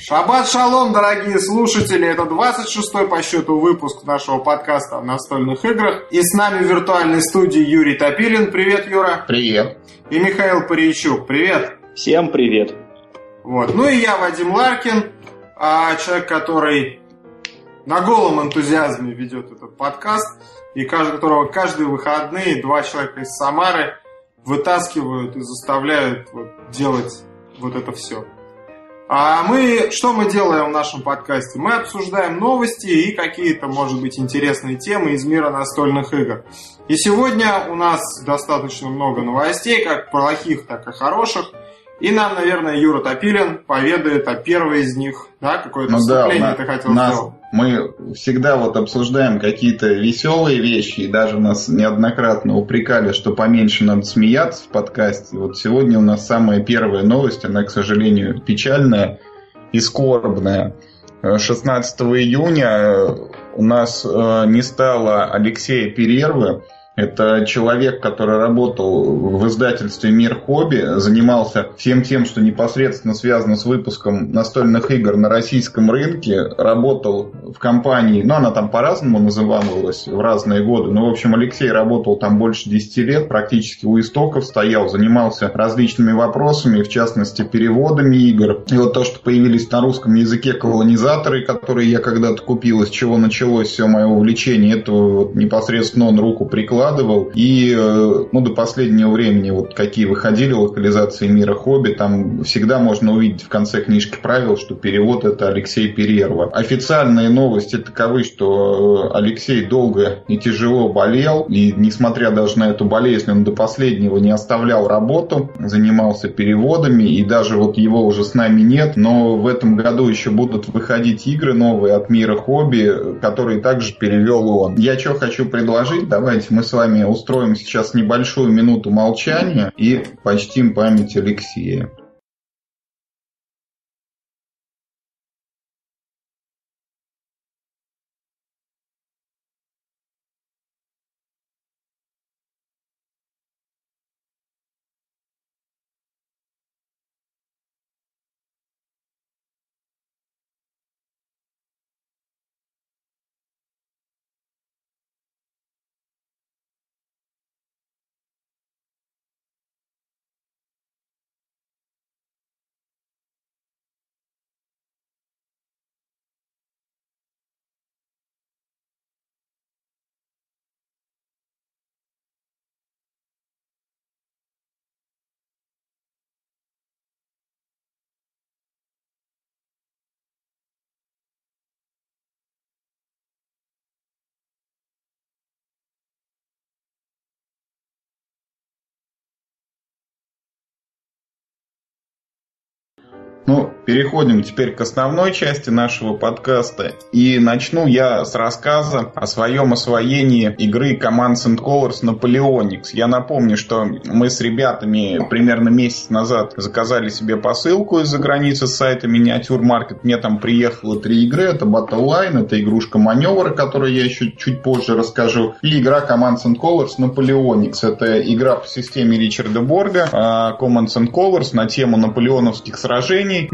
Шаббат шалом, дорогие слушатели! Это 26-й по счету выпуск нашего подкаста о настольных играх. И с нами в виртуальной студии Юрий Топилин. Привет, Юра! Привет! И Михаил Паричук. Привет! Всем привет! Вот. Ну и я, Вадим Ларкин, а человек, который на голом энтузиазме ведет этот подкаст, и которого каждые выходные два человека из Самары вытаскивают и заставляют вот делать вот это все. А мы, что мы делаем в нашем подкасте? Мы обсуждаем новости и какие-то, может быть, интересные темы из мира настольных игр. И сегодня у нас достаточно много новостей, как плохих, так и хороших. И нам, наверное, Юра Топилин поведает о первой из них. Да, какое-то ну вступление да, ты хотел нас, сделать. Мы всегда вот обсуждаем какие-то веселые вещи, и даже нас неоднократно упрекали, что поменьше надо смеяться в подкасте. Вот сегодня у нас самая первая новость, она, к сожалению, печальная и скорбная. 16 июня у нас э, не стало Алексея Перервы, это человек, который работал в издательстве «Мир хобби», занимался всем тем, что непосредственно связано с выпуском настольных игр на российском рынке, работал в компании, ну, она там по-разному называлась в разные годы, но, в общем, Алексей работал там больше 10 лет, практически у истоков стоял, занимался различными вопросами, в частности, переводами игр. И вот то, что появились на русском языке колонизаторы, которые я когда-то купил, из чего началось все мое увлечение, это вот непосредственно он руку прикладывал выкладывал. И э, ну, до последнего времени, вот какие выходили локализации мира хобби, там всегда можно увидеть в конце книжки правил, что перевод это Алексей Перерва. Официальные новости таковы, что э, Алексей долго и тяжело болел, и несмотря даже на эту болезнь, он до последнего не оставлял работу, занимался переводами, и даже вот его уже с нами нет, но в этом году еще будут выходить игры новые от мира хобби, которые также перевел он. Я что хочу предложить, давайте мы с вами устроим сейчас небольшую минуту молчания и почтим память Алексея. Ну, переходим теперь к основной части нашего подкаста. И начну я с рассказа о своем освоении игры Commands and Colors Napoleonics. Я напомню, что мы с ребятами примерно месяц назад заказали себе посылку из-за границы с сайта Miniature Market. Мне там приехало три игры. Это Battle Line, это игрушка Маневра, которую я еще чуть позже расскажу. И игра Commands and Colors Napoleonics. Это игра по системе Ричарда Борга. А, Commands and Colors на тему наполеоновских сражений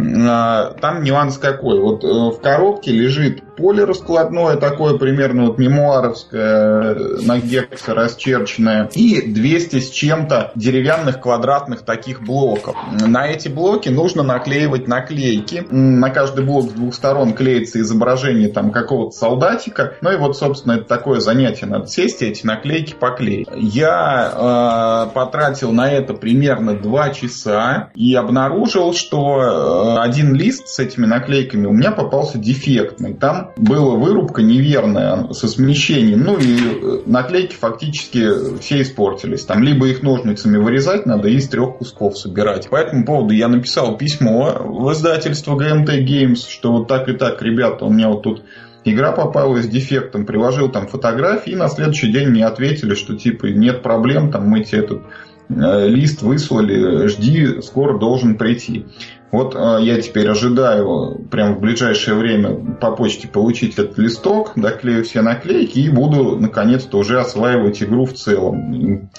там нюанс какой. Вот э, в коробке лежит поле раскладное, такое примерно вот мемуаровское, э, на гексе расчерченное, и 200 с чем-то деревянных квадратных таких блоков. На эти блоки нужно наклеивать наклейки. На каждый блок с двух сторон клеится изображение там какого-то солдатика. Ну и вот, собственно, это такое занятие. Надо сесть и эти наклейки поклеить. Я э, потратил на это примерно 2 часа и обнаружил, что э, один лист с этими наклейками у меня попался дефектный. Там была вырубка неверная со смещением. Ну и э, наклейки фактически все испортились. Там либо их ножницами вырезать надо, из трех кусков собирать. По этому поводу я написал письмо в издательство GMT Games, что вот так и так, ребята, у меня вот тут игра попала с дефектом, приложил там фотографии, и на следующий день мне ответили, что типа нет проблем, там мы тебе этот э, лист выслали, жди, скоро должен прийти. Вот э, я теперь ожидаю прямо в ближайшее время по почте получить этот листок, доклею все наклейки и буду наконец-то уже осваивать игру в целом.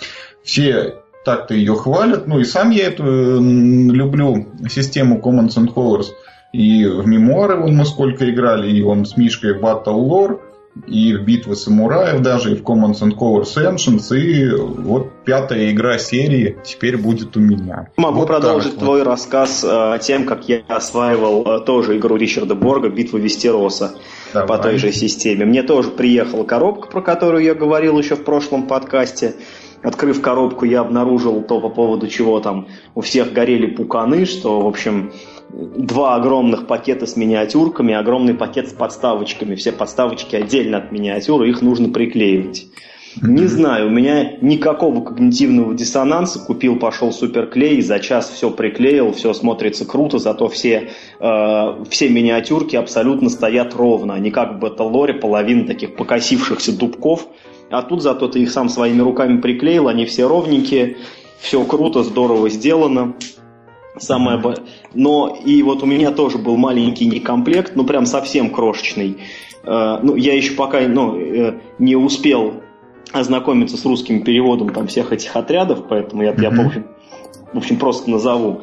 Все так-то ее хвалят, ну и сам я эту люблю систему Commons and Colors. И в мемуары вон мы сколько играли, и он с Мишкой в Battle Lore, и в битвы самураев даже, и в Commands and Colors Ancients, и вот пятая игра серии теперь будет у меня. Могу вот продолжить так твой рассказ э, тем, как я осваивал э, тоже игру Ричарда Борга «Битва Вестероса» Давай. по той же системе. Мне тоже приехала коробка, про которую я говорил еще в прошлом подкасте. Открыв коробку, я обнаружил то, по поводу чего там у всех горели пуканы, что, в общем, два огромных пакета с миниатюрками, огромный пакет с подставочками. Все подставочки отдельно от миниатюры, их нужно приклеивать. Не знаю, у меня никакого когнитивного диссонанса. Купил, пошел суперклей, за час все приклеил, все смотрится круто, зато все, э, все миниатюрки абсолютно стоят ровно. Они как в Бэттлоре, половина таких покосившихся дубков. А тут зато ты их сам своими руками приклеил, они все ровненькие, все круто, здорово сделано. Самое... Но и вот у меня тоже был маленький некомплект, ну прям совсем крошечный. Э, ну, я еще пока ну, э, не успел ознакомиться с русским переводом там всех этих отрядов, поэтому я, я, в, общем, в общем, просто назову.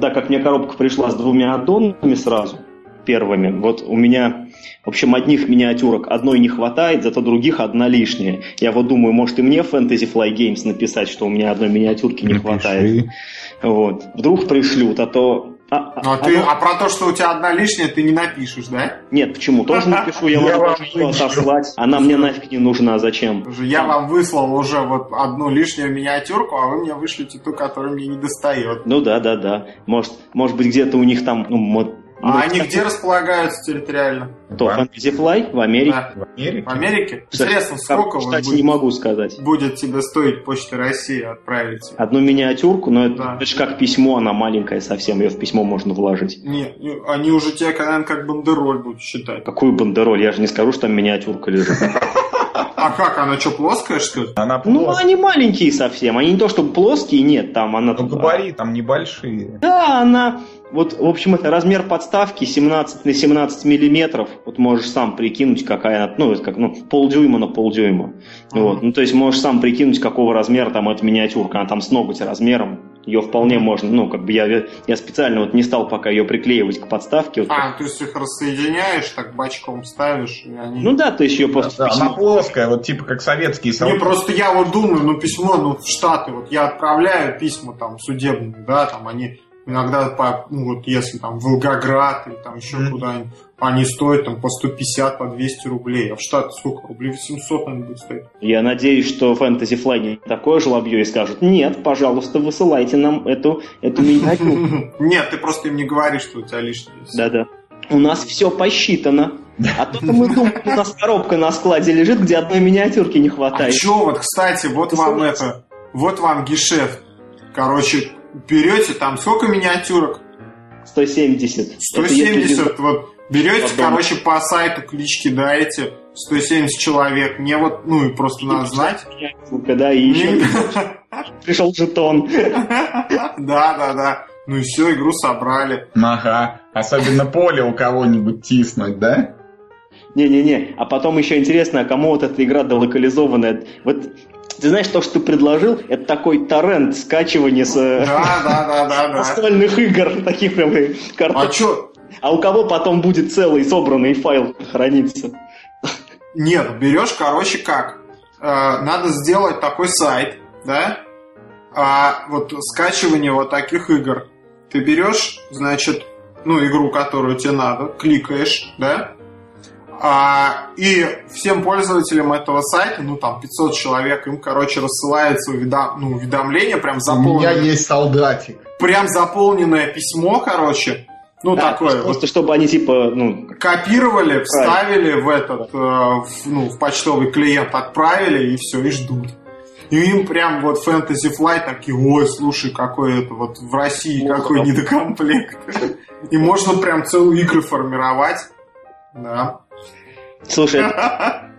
Так как мне коробка пришла с двумя аддонами сразу, первыми, вот у меня, в общем, одних миниатюрок одной не хватает, зато других одна лишняя. Я вот думаю, может и мне Fantasy Fly Games написать, что у меня одной миниатюрки не Напиши. хватает. Вот. Вдруг пришлют, а то... а- Ну, а, а- ты, оно- а про то, что у тебя одна лишняя, ты не напишешь, да? Нет, почему? Тоже напишу, я Я могу вышлю. отослать. Она мне нафиг не нужна, зачем? Я вам выслал уже вот одну лишнюю миниатюрку, а вы мне вышлите ту, которая мне не достает. Ну да, да, да. Может, может быть, где-то у них там... Ну, А они так- где располагаются территориально? Да. Fantasy Fly в Америке? Да. В Америке? В Америке? Интересно, сколько Кстати, будет, не могу сказать. будет тебе стоить Почта России отправить? Одну миниатюрку, но это, Да. это же как письмо, она маленькая совсем, ее в письмо можно вложить. Нет, они уже тебя, наверное, как бандероль будут считать. Какую бандероль? Я же не скажу, что там миниатюрка лежит. А как, она что, плоская, что ли? Она Ну, плоская. они маленькие совсем. Они не то чтобы плоские, нет, там она... Ну, габари там небольшие. Да, она... Вот, в общем, это размер подставки 17 на 17 миллиметров. Вот можешь сам прикинуть, какая она... Ну, это как, ну, полдюйма на полдюйма. Вот. Ну, то есть можешь сам прикинуть, какого размера там эта миниатюрка. Она там с ноготь размером. Ее вполне можно... Ну, как бы я, я специально вот не стал пока ее приклеивать к подставке. Вот А, то есть их рассоединяешь, так бачком ставишь, и они... Ну да, то есть ее просто... Да, в она письмо- плоская, вот типа как советские Не, солдаты. просто я вот думаю, ну, письмо, ну, в Штаты, вот я отправляю письма там судебные, да, там они иногда по, ну, вот если там Волгоград или там еще Мгм. куда-нибудь, они стоят там по 150, по 200 рублей, а в Штаты сколько? Рублей 800, наверное, будет стоить. Я надеюсь, что Fantasy Fly не такое жлобье и скажут, нет, пожалуйста, высылайте нам эту, эту миниатюру. Нет, ты просто им не говоришь, что у тебя лишнее. есть. Да-да. У нас все посчитано. А то мы думаем, у нас коробка на складе лежит, где одной миниатюрки не А хватает. чё, вот, кстати, вот вам это, вот вам гешефт. Короче, берете там сколько миниатюрок? 170. Это если 170, вот берете, Потом. короче, по сайту клич кидаете, 170 человек. Мне вот, ну и просто надо знать. Когда и еще пришел жетон. Да, да, да. Ну и все, игру собрали. Ага. Особенно поле у кого-нибудь тиснуть, да? Не-не-не. А потом еще интересно, а кому вот эта игра долокализованная? Вот ты знаешь, то, что ты предложил, это такой торрент скачивания с Да, да, да, да, да. настольных игр, таких прям э, А чё? А у кого потом будет целый собранный файл храниться? Нет, берешь, короче, как? Э, надо сделать такой сайт, да? А вот скачивание вот таких игр. Ты берешь, значит, ну, игру, которую тебе надо, кликаешь, да? А, и всем пользователям этого сайта, ну, там, 500 человек, им, короче, рассылается уведом- ну, уведомление, прям У меня заполненное, есть солдатик. прям заполненное письмо, короче, ну, Да, такое, вот, Просто чтобы они типа, ну, копировали, вставили в этот, э, в, ну, в почтовый клиент, отправили и все, и ждут. И им прям вот Fantasy Flight такие, ой, слушай, какой это вот в России Ну, какой да. недокомплект. И можно прям целую игры формировать. Да. Слушай,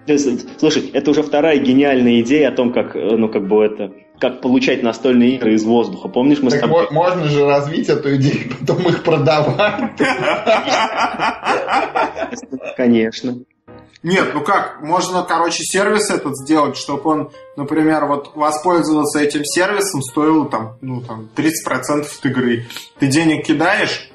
слушай, это уже вторая гениальная идея о том, как, э, ну, как бы это, как получать настольные игры из воздуха. Помнишь, мы с Так тобой... мо- можно же развить эту идею, потом их продавать. Конечно. Нет, ну как, можно, короче, сервис этот сделать, чтобы он, например, вот воспользоваться этим сервисом стоило там, ну там, 30% от игры. Ты денег кидаешь,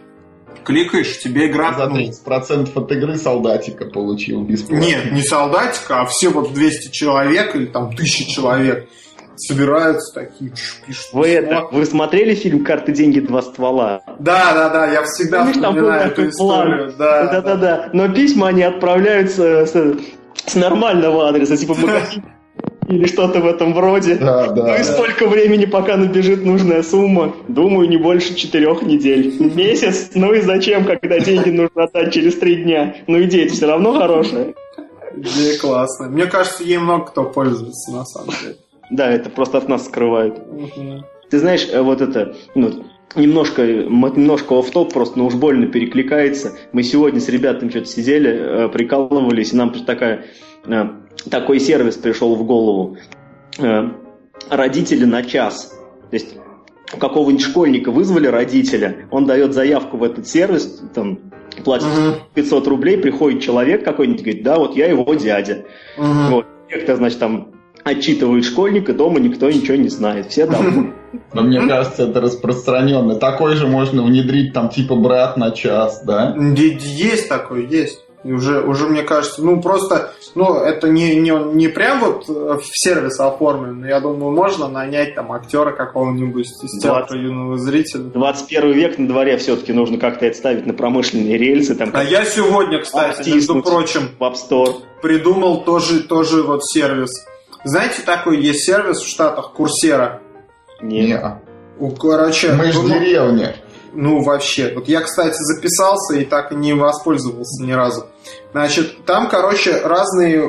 Кликаешь, тебе игра... За ну, 30% от игры солдатика получил бесплатно. Нет, не солдатика, а все вот 200 человек или там 1000 человек собираются такие, пишут. Вы, это, вы смотрели фильм «Карты, деньги, два ствола»? Да, да, да, я всегда Помнишь, вспоминаю эту историю. план? Да, да, Да-да-да. Но письма они отправляются с, с нормального адреса, типа магазин или что-то в этом роде. Да, Ну да. и сколько времени, пока набежит нужная сумма? Думаю, не больше четырех недель. Месяц? Ну и зачем, когда деньги нужно отдать через три дня? Ну идея все равно хорошая. Идея классная. Мне кажется, ей много кто пользуется, на самом деле. Да, это просто от нас скрывают. Мгм. Ты знаешь, э, вот это, ну, немножко, немножко офф-топ, просто ну, уж больно перекликается. Мы сегодня с ребятами что-то сидели, э, прикалывались, и нам такая, э, такой сервис пришел в голову. Э, Родители на час. То есть у какого-нибудь школьника вызвали родителя, он дает заявку в этот сервис, там, платит Мгм. 500 рублей, приходит человек какой-нибудь, говорит, да, вот я его дядя. Мгм. Вот. Некто, значит, там отчитывает школьника, дома никто ничего не знает. Все довольны. Но мне кажется, это распространенно. Такой же можно внедрить там типа брат на час, да? Есть такой, есть. И уже, уже мне кажется, ну просто, ну это не, не, не прям вот э, в сервис оформлено. Я думаю, можно нанять там актера какого-нибудь из театра юного зрителя. 21 век на дворе все-таки нужно как-то это ставить на промышленные рельсы, там, А я сегодня, кстати, между прочим, в App Store. придумал тоже, тоже вот сервис. Знаете, такой есть сервис в Штатах, Курсера. Нет. Не. У, короче, Мы ж ну, деревня. Ну, вообще. Вот я, кстати, записался и так и не воспользовался ни разу. Значит, там, короче, разные э,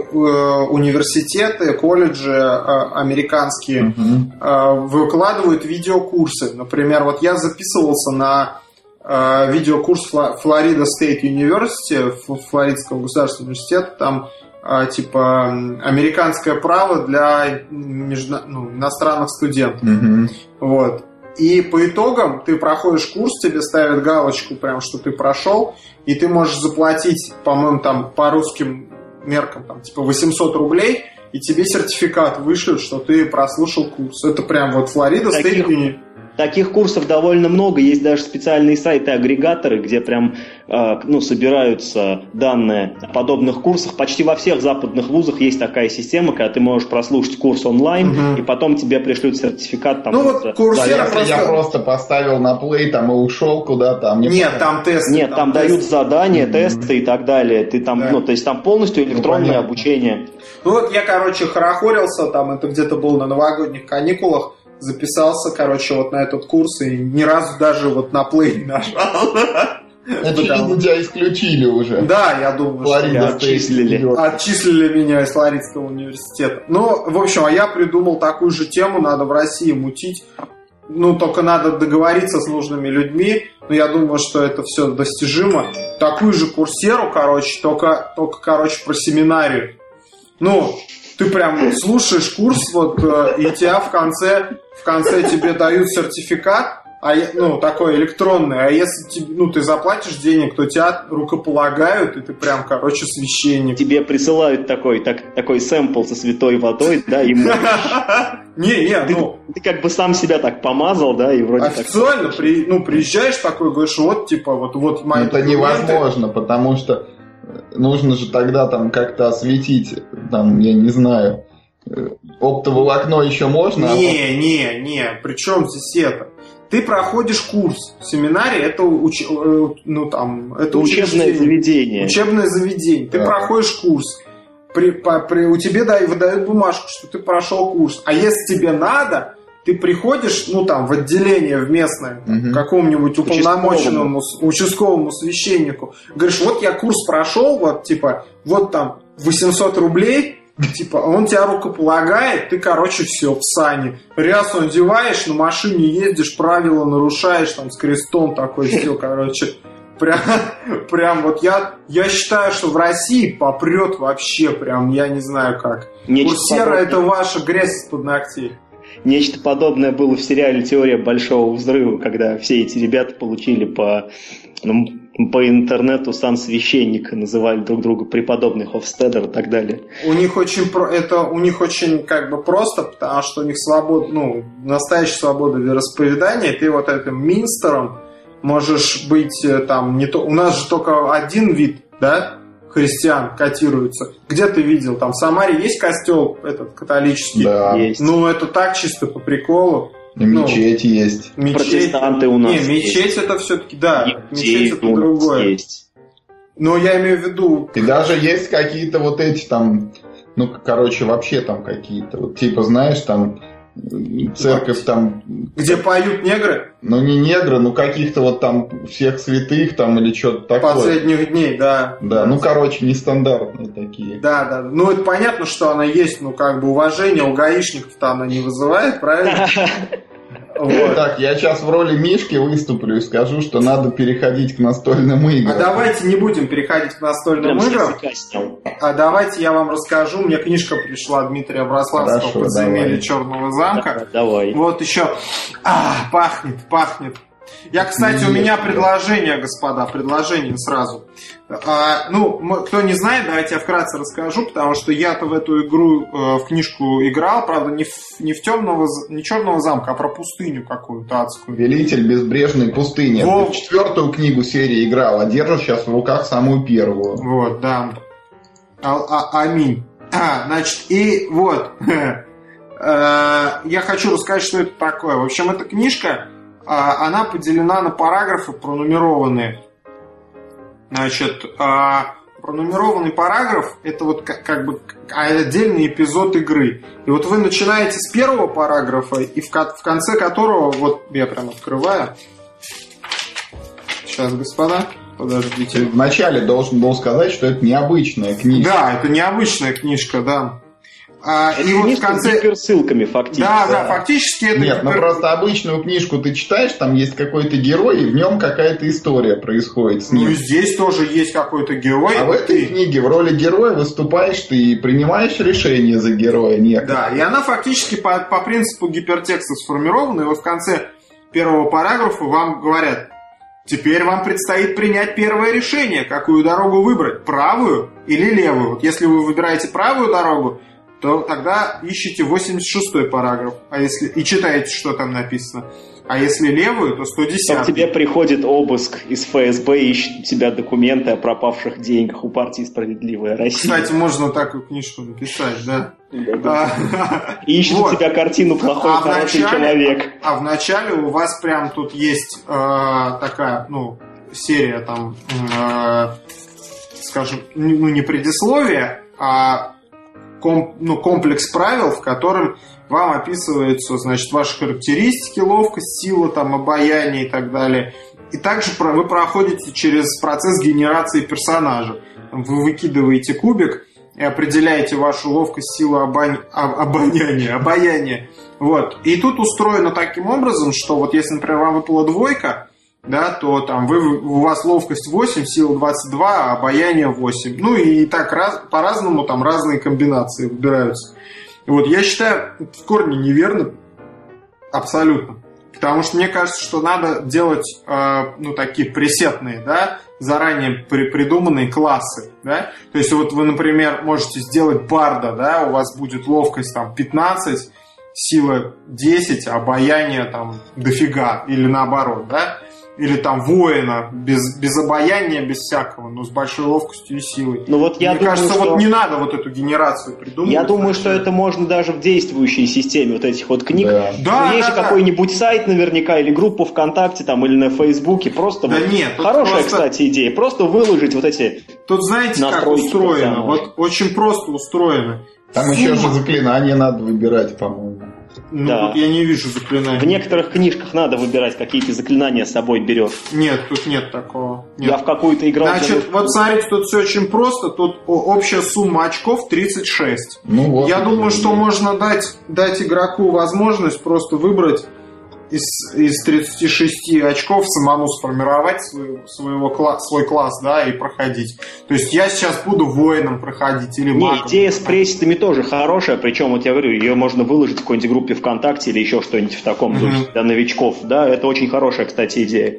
университеты, колледжи э, американские Мгм. э, выкладывают видеокурсы. Например, вот я записывался на э, видеокурс Флорида Стейт University, Ф- Флоридского государственного университета. Там э, типа американское право для межна- ну, иностранных студентов. Мгм. Вот. И по итогам ты проходишь курс, тебе ставят галочку, прям что ты прошел, и ты можешь заплатить, по-моему, там по русским меркам, там, типа 800 рублей, и тебе сертификат вышлют, что ты прослушал курс. Это прям вот Флорида Таких- Uni- Таких курсов довольно много. Есть даже специальные сайты-агрегаторы, где прям э, ну, собираются данные о подобных курсах. Почти во всех западных вузах есть такая система, когда ты можешь прослушать курс онлайн, Мгм. и потом тебе пришлют сертификат. Там, Ну вот за- Coursera Да, за- если я просто- просто поставил на плей там и ушел куда-то, а мне Нет, потом- там тесты. Нет, там, тесты. дают задания, Мгм. тесты и так далее. Ты там, Да. ну, то есть там полностью электронное понятно. обучение. Ну вот я, короче, хорохорился, там это где-то было на новогодних каникулах, записался, короче, вот на этот курс и ни разу даже вот на плей не нажал. Очевидно, тебя исключили уже. Да, я думаю, что Флорида Стейт отчислили. Отчислили меня из Флоридского университета. Ну, в общем, а я придумал такую же тему, надо в России мутить. Ну, только надо договориться с нужными людьми. Но я думаю, что это все достижимо. Такую же курсеру, короче, только, только короче, про семинарию. Ну, ты прям слушаешь курс, вот, э, и тебя в конце, в конце тебе дают сертификат, а, ну, такой электронный, а если тебе, ну, ты заплатишь денег, то тебя рукополагают, и ты прям, короче, священник. Тебе присылают такой, так, такой сэмпл со святой водой, да, и Не, не, ты, ну, ты как бы сам себя так помазал, да, и вроде официально, при, ну, приезжаешь такой, говоришь, вот, типа, вот, вот мои Это документы. невозможно, потому что нужно же тогда там как-то осветить, там, я не знаю, э, оптоволокно еще можно, а Не, не, не, при чем здесь это? Ты проходишь курс, семинарий, это, уч- э, ну, там, это учебное учреждение. заведение. Учебное заведение. Ты Да. проходишь курс. При, по- при- у тебя да, выдают бумажку, что ты прошел курс. А если тебе надо, ты приходишь, ну там, в отделение в местное, к какому-нибудь уполномоченному с- участковому священнику. Говоришь, вот я курс прошел, вот типа, вот там 800 рублей, типа, он тебя рукополагает, ты, короче, все, в сане. Рясу надеваешь, на машине ездишь, правила нарушаешь, там, с крестом такой, все, короче. Прям, прям вот я, я считаю, что в России попрет вообще прям, я не знаю как. Нечто Курсера подобное- это ваша грязь из-под ногтей. Нечто подобное было в сериале «Теория большого взрыва», когда все эти ребята получили по, ну, по интернету сан священника, называли друг друга преподобный Хофстедер и так далее. У них очень про- это у них очень как бы просто, потому что у них свобода, ну, настоящая свобода вероисповедания. Ты вот этим минстером можешь быть э, там не то. У нас же только один вид, да, христиан котируется. Где ты видел? Там в Самаре есть костел этот католический? Да. Есть. Ну, это так чисто по приколу. И Ну, мечеть есть. Мечеть. Протестанты у нас Не, мечеть это все-таки, да. Иудеи Мечеть это другое. есть. Но я имею в виду, И даже есть какие-то вот эти там, ну, короче, вообще там какие-то, вот, типа, знаешь, там, церковь там, где поют негры ну, не негры, ну, каких-то вот там всех святых там или что-то такое. последних дней, да. Да, ну, короче, нестандартные такие. Да, да. Ну, это понятно, что она есть, ну, как бы уважение у гаишников-то она не вызывает, правильно? Вот. Так, я сейчас в роли Мишки выступлю и скажу, что надо переходить к настольным играм. А давайте не будем переходить к настольным Прям играм. А давайте я вам расскажу. Мне книжка пришла Дмитрия Брославского «Подземелье. Черного замка». Да, Давай. Вот еще. А, пахнет, пахнет. Я, кстати, у меня предложение, господа, предложение сразу. А, ну, кто не знает, давайте я вкратце расскажу, потому что я-то в эту игру, э, в книжку играл, правда, не в, не в темного, не черного замка, а про пустыню какую-то адскую. Велитель безбрежной пустыни. Во. Ты в четвертую книгу серии играл, а держишь сейчас в руках самую первую. Вот, да. А- а- аминь. А, значит, и вот. Э, Я хочу рассказать, что это такое. В общем, эта книжка, а, она поделена на параграфы пронумерованные. Значит, а, пронумерованный параграф – это вот как, как бы отдельный эпизод игры. И вот вы начинаете с первого параграфа, и в, в конце которого, вот я прям открываю. Сейчас, господа, Ты подождите. вначале должен был сказать, что это необычная книга. Да, это необычная книжка, да. А, и вот в Книжка с конце... гиперссылками фактически. Да, да, фактически это... Нет, ну гипер- просто обычную книжку ты читаешь, там есть какой-то герой, и в нем какая-то история происходит с Ну ним. и здесь тоже есть какой-то герой. А в этой книге в роли героя выступаешь ты и принимаешь решение за героя некое. Да, и она фактически по, по принципу гипертекста сформирована, и вот в конце первого параграфа вам говорят, теперь вам предстоит принять первое решение, какую дорогу выбрать, правую или левую. Вот если вы выбираете правую дорогу, то тогда ищите 86 параграф, а если и читаете, что там написано. А если левую, то 110. Потом к тебе приходит обыск из ФСБ и ищет у тебя документы о пропавших деньгах у партии «Справедливая Россия». Кстати, можно такую книжку написать, да. А, И ищет у тебя картину «Плохой, А хороший человек». А в начале у вас прям тут есть э, такая, ну, серия там, скажем, ну не предисловие, а ком- ну, комплекс правил, в котором вам описываются, значит, ваши характеристики, ловкость, сила, там, обаяние и так далее. И также вы проходите через процесс генерации персонажа. Вы выкидываете кубик и определяете вашу ловкость, силу, а- обоняние, обаяние. Вот. И тут устроено таким образом, что вот если, например, вам выпала двойка, да, то там вы, у вас ловкость 8, сила 22, а обаяние 8. Ну и так раз, по-разному там разные комбинации выбираются. Вот я считаю, в корне неверно. Абсолютно. Потому что мне кажется, что надо делать, э, ну, такие пресетные, да, заранее при- придуманные классы, да. То есть вот вы, например, можете сделать барда, да, у вас будет ловкость там 15, сила 10, обаяние там дофига, или наоборот, да. Или там воина, без, без обаяния, без всякого, но с большой ловкостью и силой. Ну вот я Мне думаю, кажется, что... вот не надо вот эту генерацию придумывать. Я думаю, что это можно даже в действующей системе вот этих вот книг. Да. Да, есть да, же да. какой-нибудь сайт наверняка, или группу ВКонтакте там, или на Фейсбуке. Просто Да вот нет, Хорошая, просто- кстати, идея. Просто выложить вот эти... Тут знаете, как устроено? Вот очень просто устроено. Там Сумма- еще же заклинания надо выбирать, по-моему. Ну, Да. вот я не вижу заклинаний. В некоторых книжках надо выбирать, какие ты заклинания с собой берешь. Нет, тут нет такого. Нет. Я в какую-то играл... Значит, вот смотрите, тут все очень просто. Тут общая сумма очков 36. Ну вот. Я думаю, что можно дать, дать игроку возможность просто выбрать из, из 36 очков самому сформировать свой, своего кла- свой класс, да, и проходить. То есть я сейчас буду воином проходить или Не, магом. идея с пресетами тоже хорошая, причем, вот я говорю, ее можно выложить в какой-нибудь группе ВКонтакте или еще что-нибудь в таком духе для новичков, да, это очень хорошая, кстати, идея.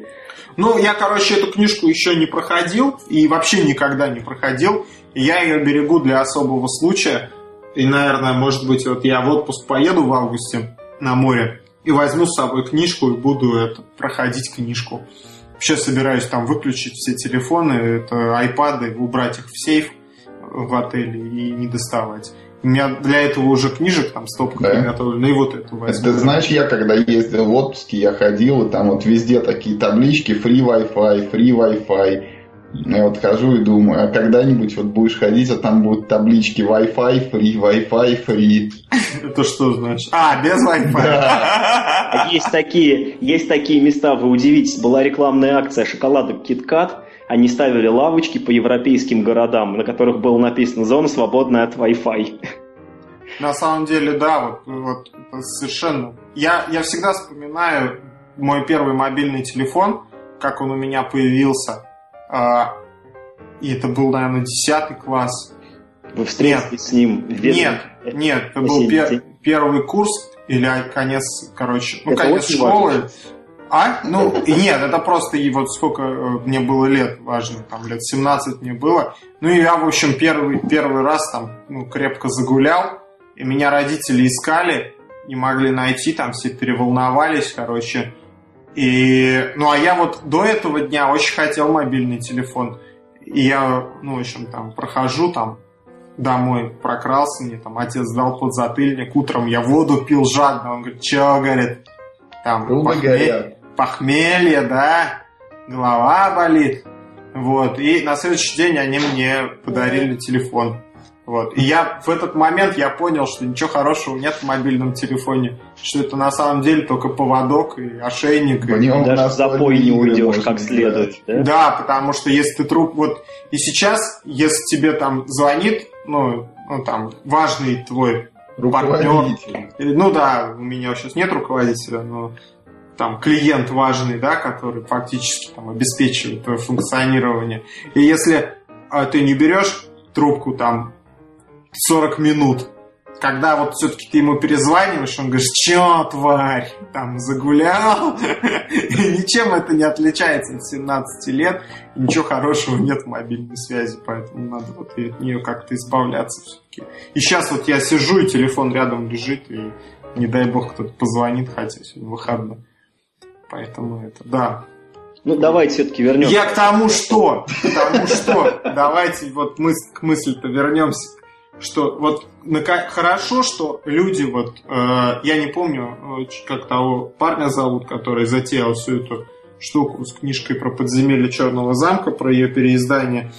Ну, я, короче, эту книжку еще не проходил и вообще никогда не проходил. Я ее берегу для особого случая. И, наверное, может быть, вот я в отпуск поеду в августе на море и возьму с собой книжку и буду это, проходить книжку. вообще собираюсь там выключить все телефоны, это айпады, убрать их в сейф в отеле и не доставать. У меня для этого уже книжек там стопка Да? приготовлена, и вот эту возьму. Это знаешь, я когда ездил в отпуске, я ходил, и там вот везде такие таблички free Wi-Fi, free Wi-Fi. Я вот хожу и думаю, а когда-нибудь вот будешь ходить, а там будут таблички Wi-Fi, free, Wi-Fi, free. Это что значит? А, без Wi-Fi. А Есть такие, есть такие места, вы удивитесь, была рекламная акция шоколадок KitKat, они ставили лавочки по европейским городам, на которых было написано «Зона свободная от Wi-Fi». На самом деле, да, вот, вот совершенно. Я, я всегда вспоминаю мой первый мобильный телефон, как он у меня появился. А, и это был, наверное, 10 класс. Вы встретились с ним Нет, нет, это был пер- первый курс или конец, короче, ну, Это конец школы. А? Ну, и нет, это просто и вот сколько э, мне было лет, важно, там лет 17 мне было. Ну, и я, в общем, первый, первый раз там, ну, крепко загулял, и меня родители искали, не могли найти, там все переволновались, короче. И, ну, а я вот до этого дня очень хотел мобильный телефон. И я, ну, в общем, там, прохожу, там, домой прокрался, мне там отец дал подзатыльник, утром я воду пил жадно, он говорит, чё, говорит, там, Трубы похме- горят. похмелье, да, голова болит, вот, и на следующий день они мне подарили телефон, вот, и я в этот момент я понял, что ничего хорошего нет в мобильном телефоне, что это на самом деле только поводок и ошейник, нем Даже в запой не уйдешь как следует. да? Да, потому что если ты труп... Вот и сейчас, если тебе там звонит, ну, ну там, важный твой. Или, Ну да, у меня сейчас нет руководителя, но там клиент важный, да, который фактически там обеспечивает твое функционирование. И если а, ты не берешь трубку там 40 минут, когда вот все-таки ты ему перезваниваешь, он говорит, чё, тварь, там загулял, и ничем это не отличается от 17 лет, и ничего хорошего нет в мобильной связи, поэтому надо вот от нее как-то избавляться все-таки. И сейчас вот я сижу, и телефон рядом лежит, и не дай бог кто-то позвонит, хотя сегодня выходной. Поэтому это, да. Ну, давайте все-таки вернемся. Я к тому, что, к тому, что, давайте вот мы к мысли-то вернемся, что вот хорошо, что люди вот, э, я не помню, э, как того парня зовут, который затеял всю эту штуку с книжкой про подземелье Черного замка, про ее переиздание.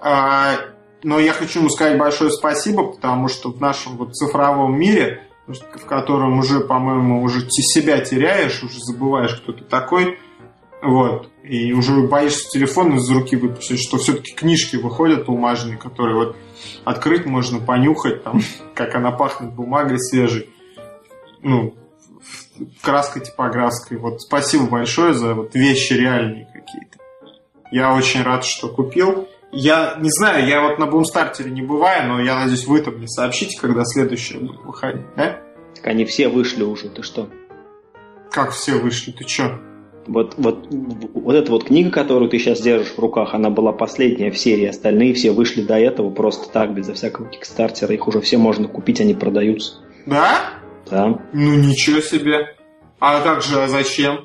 А, но я хочу ему сказать большое спасибо, потому что в нашем вот цифровом мире, в котором уже, по-моему, уже себя теряешь, уже забываешь, кто ты такой, вот, и уже боишься телефон из руки выпустить, что все-таки книжки выходят бумажные, которые вот открыть можно, понюхать, там, как она пахнет бумагой свежей. Ну, краской, типографской. Вот спасибо большое за вот вещи реальные какие-то. Я очень рад, что купил. Я не знаю, я вот на бумстартере не бываю, но я надеюсь, вы там мне сообщите, когда следующее будет выходить, да? Так они все вышли уже, ты что? Как все вышли, ты чё? Вот, вот, вот эта вот книга, которую ты сейчас держишь в руках, она была последняя в серии. Остальные все вышли до этого просто так, безо всякого кикстартера. Их уже все можно купить, они продаются. Да? Да. Ну ничего себе. А как же, а зачем?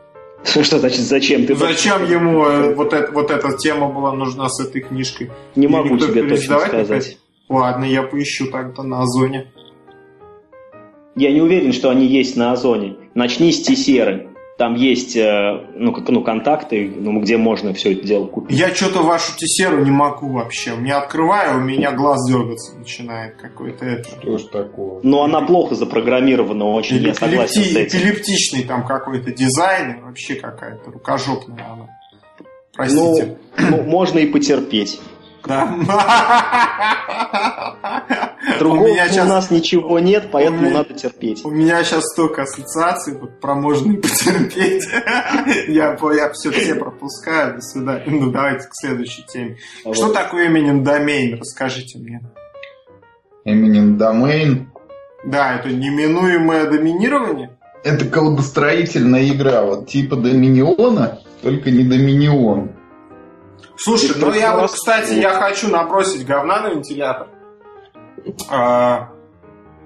Что значит зачем? Ты Зачем ему э, вот, это, вот эта тема была нужна с этой книжкой? Не Или могу тебе точно сказать. опять? Ладно, я поищу тогда на Озоне. Я не уверен, что они есть на Озоне. Начни с Тесеры. Там есть э, ну, как, ну, контакты, ну, где можно все это дело купить. Я что-то вашу тесеру не могу вообще. Меня открываю, у меня глаз дергаться начинает какой-то это. Что ж такого? Но она плохо запрограммирована очень, я согласен с Эпилепти- этим. Эпилептичный там какой-то дизайн, вообще какая-то рукожопная она. Простите. Ну, ну, можно и потерпеть. Да. Другого у, меня у щас, нас ничего нет, поэтому меня- надо терпеть. у меня сейчас столько ассоциаций, вот про можно и потерпеть. я я все, все пропускаю, до свидания. Ну, давайте к следующей теме. Вот. Что такое именем домен? Расскажите мне. Eminent Domain. Да, это неминуемое доминирование? Это колбостроительная игра, вот типа Доминиона, только не Доминион. Слушай, ну я вот, кстати, я хочу набросить говна на вентилятор. А,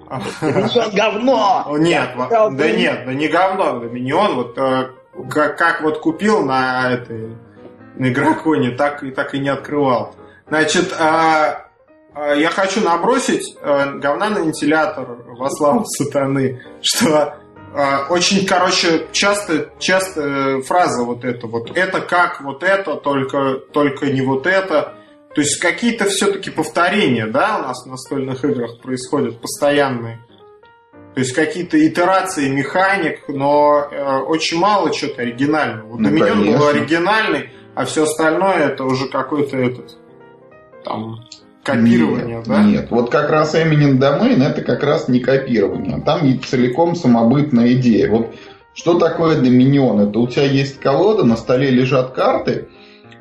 а, Доминион говно! Нет, да нет, да не говно, Доминион, вот э, как, как вот купил на этой на игроконе, так и так и не открывал. Значит, а, а, я хочу набросить а, говна на вентилятор во славу сатаны, что а, очень, короче, часто, часто фраза вот эта вот, это как вот это, только, только не вот это. То есть какие-то все-таки повторения, да, у нас в настольных играх происходят постоянные. То есть какие-то итерации механик, но э, очень мало чего-то оригинального. Вот ну, Доминион был оригинальный, а все остальное это уже какой-то этот там копирование, нет, да? Нет, вот как раз Eminent Domain это как раз не копирование. Там целиком самобытная идея. Вот что такое Доминион? Это у тебя есть колода, на столе лежат карты,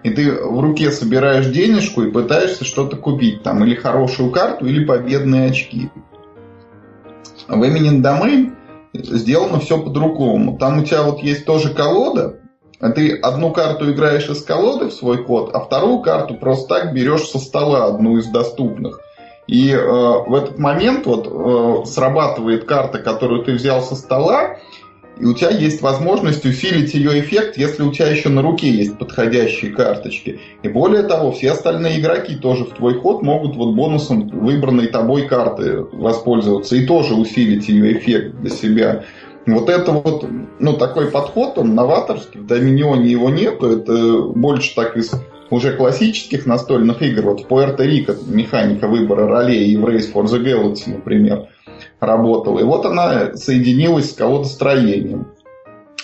и ты в руке собираешь денежку и пытаешься что-то купить. Там или хорошую карту, или победные очки. В Eminent Domain сделано все по-другому. Там у тебя вот есть тоже колода, а ты одну карту играешь из колоды в свой код, а вторую карту просто так берешь со стола, одну из доступных. И э, в этот момент вот э, срабатывает карта, которую ты взял со стола, и у тебя есть возможность усилить ее эффект, если у тебя еще на руке есть подходящие карточки. И более того, все остальные игроки тоже в твой ход могут вот бонусом выбранной тобой карты воспользоваться и тоже усилить ее эффект для себя. Вот это вот, ну, такой подход, он новаторский, в Доминионе его нету, это больше так из уже классических настольных игр, вот в Пуэрто-Рико механика выбора ролей и в Race for the Galaxy, например, работала. И вот она соединилась с кого-то строением.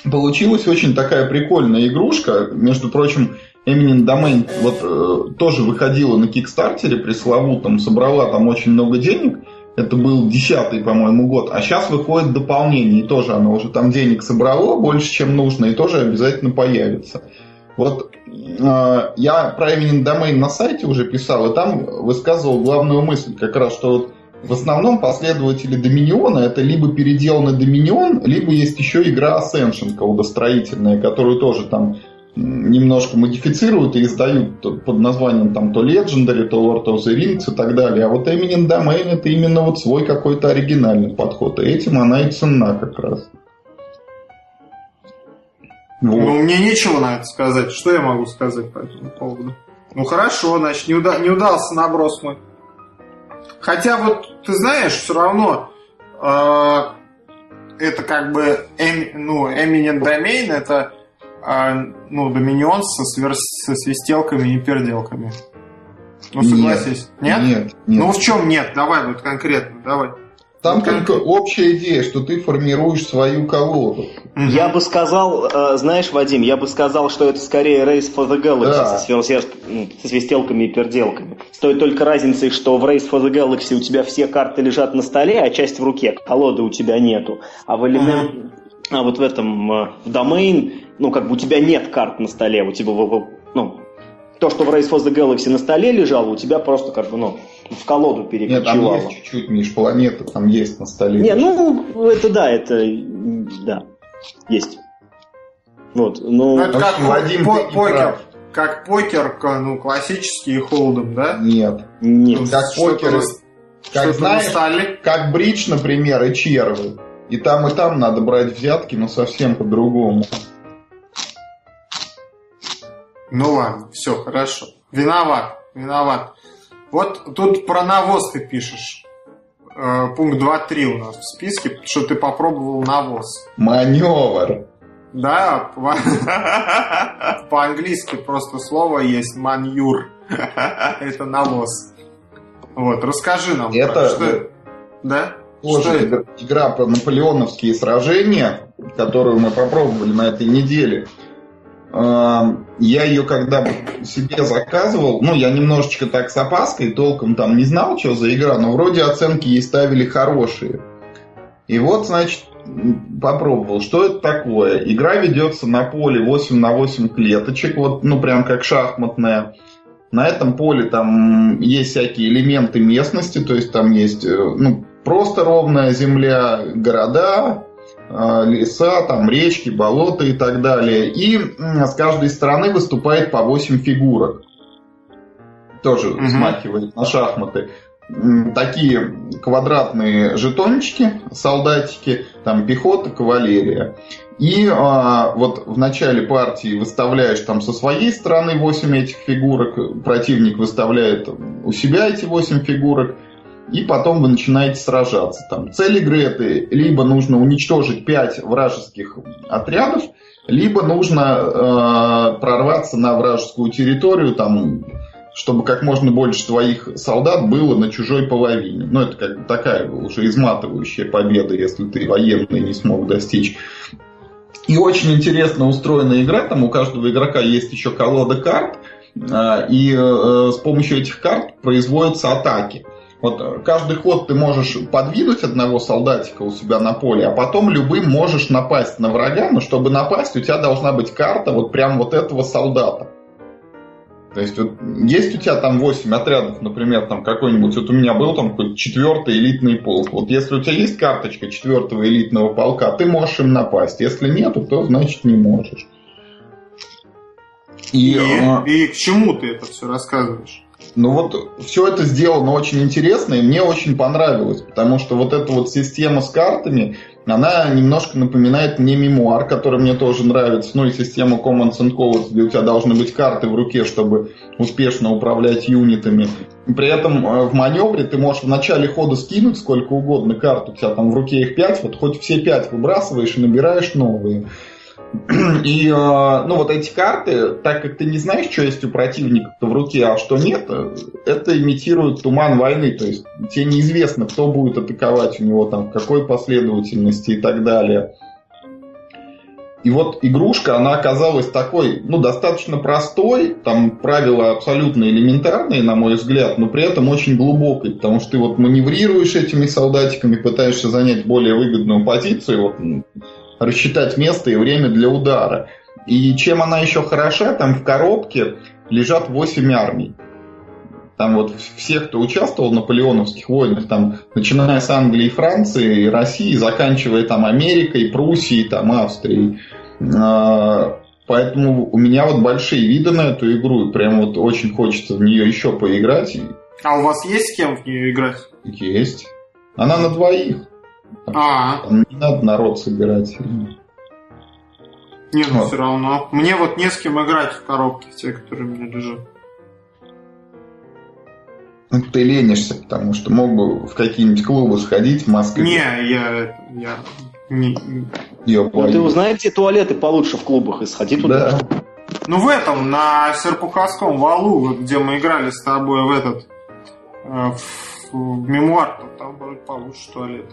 Получилась очень такая прикольная игрушка. Между прочим, Eminent Domain вот э, тоже выходила на Кикстартере пресловутом, собрала там очень много денег – это был десятый, по-моему, год. А сейчас выходит дополнение, и тоже оно уже там денег собрало больше, чем нужно, и тоже обязательно появится. Вот э, я про Eminent Domain на сайте уже писал, и там высказывал главную мысль, как раз, что вот в основном последователи Доминиона это либо переделанный Доминион, либо есть еще игра Ascension колодостроительная, которую тоже там немножко модифицируют и издают под названием там то Legendary, то Lord of the Rings и так далее. А вот Eminent Domain это именно вот свой какой-то оригинальный подход. И этим она и ценна как раз. Вот. Ну, мне нечего на это сказать. Что я могу сказать по этому поводу? Ну, хорошо, значит, не, уда- не удался наброс мой. Хотя вот, ты знаешь, все равно э- это как бы, эм, ну, Eminent Domain, это а, ну, Доминион со, свер... со свистелками и переделками. Ну, согласись. Нет? Нет? нет. Ну, в чем нет? Давай вот конкретно, давай. Там только общая идея, что ты формируешь свою колоду. Я бы сказал, э, знаешь, Вадим, я бы сказал, что это скорее Race for the Galaxy да. со, свер... со свистелками и переделками. Стоит только разницы, что в Race for the Galaxy у тебя все карты лежат на столе, а часть в руке, колоды у тебя нету. А в элемент... А вот в этом, э, в Domain ну, как бы у тебя нет карт на столе, у тебя, ну, то, что в Race for the Galaxy на столе лежало, у тебя просто как бы, ну, в колоду перекочевало. Нет, там есть чуть-чуть, Миш, планета там есть на столе. Не, ну, это да, это, да, есть. Вот, ну... ну это как Вадим, по покер, как покер, ну, классический и холдом, да? Нет. Нет. Как покер, как, знаешь, как бридж, например, и червы. И там, и там надо брать взятки, но совсем по-другому. Ну ладно, все, хорошо. Виноват, виноват. Вот тут про навоз ты пишешь. Э, пункт 2.3 у нас в списке, что ты попробовал навоз. Маневр. Да, по-английски просто слово есть манюр. Это навоз. Вот, расскажи нам. Это что... Да? Тоже что это? игра про наполеоновские сражения, которую мы попробовали на этой неделе. Я ее когда себе заказывал, ну, я немножечко так с опаской, толком там не знал, что за игра, но вроде оценки ей ставили хорошие. И вот, значит, попробовал. Что это такое? Игра ведется на поле 8 на 8 клеточек, вот, ну, прям как шахматная. На этом поле там есть всякие элементы местности, то есть там есть, э, ну, просто ровная земля, города, леса, там речки, болота и так далее. И с каждой стороны выступает по 8 фигурок. Тоже угу. смахивает на шахматы. такие квадратные жетончики, солдатики, там пехота, кавалерия. И а, вот в начале партии выставляешь там со своей стороны 8 этих фигурок, противник выставляет у себя эти 8 фигурок, и потом вы начинаете сражаться. Там, цель игры это либо нужно уничтожить 5 вражеских отрядов, либо нужно э, прорваться на вражескую территорию, там, чтобы как можно больше твоих солдат было на чужой половине. Ну, это как такая уже изматывающая победа, если ты военный не смог достичь. И очень интересно устроена игра, там у каждого игрока есть еще колода карт, а, и э, с помощью этих карт производятся атаки. Вот каждый ход ты можешь подвинуть одного солдатика у себя на поле, а потом любым можешь напасть на врага, но чтобы напасть, у тебя должна быть карта вот прям вот этого солдата. То есть вот есть у тебя там 8 отрядов, например, там какой-нибудь, вот у меня был там какой-то четвертый элитный полк. Вот если у тебя есть карточка четвертого элитного полка, ты можешь им напасть. Если нету, то значит не можешь. И, и, а, и к чему ты это все рассказываешь? Ну вот все это сделано очень интересно и мне очень понравилось, потому что вот эта вот система с картами, она немножко напоминает мне мемуар, который мне тоже нравится, ну и система Commons and Colors, где у тебя должны быть карты в руке, чтобы успешно управлять юнитами. При этом э, в маневре ты можешь в начале хода скинуть сколько угодно карт, у тебя там в руке их 5, вот хоть все 5 выбрасываешь и набираешь новые. И, э, ну, вот эти карты, так как ты не знаешь, что есть у противника в руке, а что нет, это имитирует туман войны. То есть тебе неизвестно, кто будет атаковать у него там, в какой последовательности и так далее. И вот игрушка, она оказалась такой, ну, достаточно простой, там правила абсолютно элементарные, на мой взгляд, но при этом очень глубокой, потому что ты вот маневрируешь этими солдатиками, пытаешься занять более выгодную позицию, вот рассчитать место и время для удара. И чем она еще хороша, там в коробке лежат 8 армий. Там вот все, кто участвовал в наполеоновских войнах, там, начиная с Англии, Франции, России, заканчивая там Америкой, Пруссией, там, Австрией. А, поэтому у меня вот большие виды на эту игру, и прям вот очень хочется в нее еще поиграть. А у вас есть с кем в нее играть? Есть. Она на двоих. А. Там не надо народ собирать. Не, ну вот. все равно. Мне вот не с кем играть в коробке, те, которые у меня лежат. Ну, ты ленишься, потому что мог бы в какие-нибудь клубы сходить в Москве. Не, я, я не... Я ну, ты узнай, где туалеты получше в клубах и сходи туда. Да. Ну, в этом, на Серпуховском валу, где мы играли с тобой в этот, э, в, в мемуар, там будет получше туалет.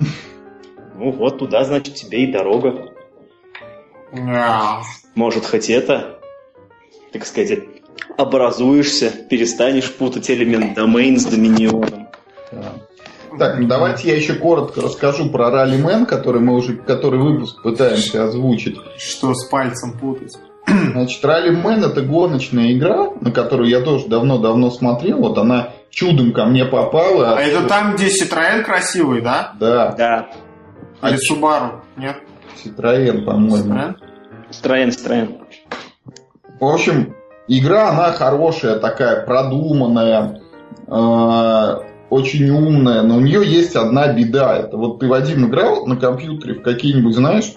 Ну вот туда, значит, тебе и дорога. Может, хоть это, так сказать, образуешься, перестанешь путать элемент домен с доминионом. Так, ну давайте я еще коротко расскажу про Раллимен, который мы уже, который выпуск пытаемся озвучить. Что с пальцем путать? Значит, Раллимен это гоночная игра, на которую я тоже давно-давно смотрел. Вот она чудом ко мне попала. А это там, где Citroёn красивый, да? Да. Да. Или а Subaru, нет? Citroёn, по-моему. Citroёn, Citroёn. В общем, игра, она хорошая, такая продуманная, э, очень умная, но у нее есть одна беда. Это вот ты, Вадим, играл на компьютере в какие-нибудь, знаешь,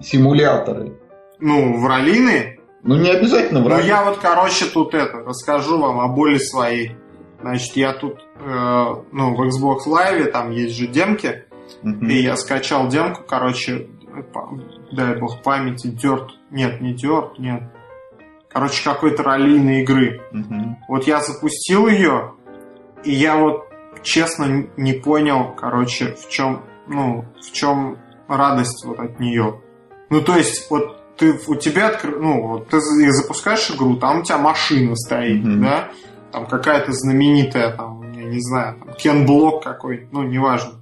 симуляторы? Ну, в раллины? Ну, не обязательно в раллины. Ну, я вот, короче, тут это, расскажу вам о боли своей. Значит, я тут, э, ну, в Xbox Live, там есть же демки, uh-huh. и я скачал демку, короче, дай бог памяти, Dirt, нет, не Dirt, нет, короче, какой-то раллийной игры. Uh-huh. Вот я запустил ее, и я вот, честно, не понял, короче, в чем, ну, в чем радость вот от нее. Ну, то есть, вот ты, у тебя, откр... ну, вот ты запускаешь игру, там у тебя машина стоит, mm-hmm. да, там какая-то знаменитая, там, я не знаю, там, Кен Блок какой, ну, неважно.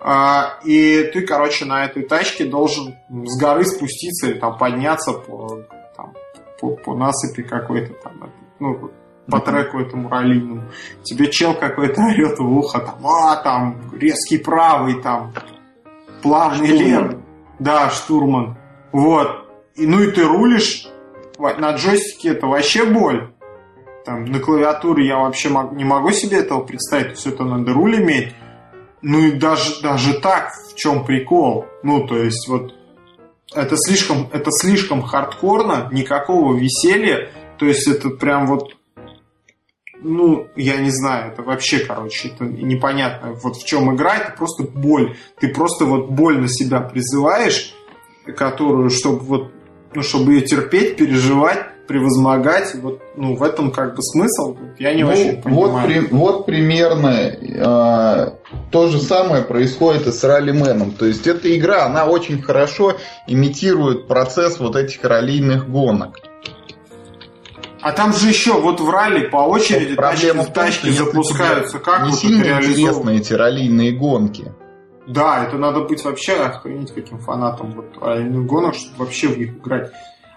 А, и ты, короче, на этой тачке должен с горы спуститься или там подняться по, там, по, по насыпи какой-то там, ну, по треку этому раллийному. Тебе чел какой-то орет в ухо, там, а, там, резкий правый, там, плавный левый. Да, штурман. Вот. И, ну и ты рулишь на джойстике, это вообще боль. Там, на клавиатуре я вообще не могу себе этого представить, все это надо руль иметь. Ну и даже, даже так, в чем прикол? Ну, то есть, вот, это слишком, это слишком хардкорно, никакого веселья. То есть, это прям вот, ну, я не знаю, это вообще, короче, это непонятно, вот в чем игра, это просто боль. Ты просто вот боль на себя призываешь, которую, чтобы вот, ну, чтобы ее терпеть, переживать, превозмогать. Вот, ну, в этом как бы смысл. Я не ну, очень понимаю. Вот, при, вот примерно э, то же самое происходит и с раллименом. То есть эта игра, она очень хорошо имитирует процесс вот этих раллийных гонок. А там же еще вот в ралли по очереди тачки, в том, тачки запускаются. Как не вот сильно интересны эти раллийные гонки. Да, это надо быть вообще охренеть каким фанатом вот раллийных гонок, чтобы вообще в них играть.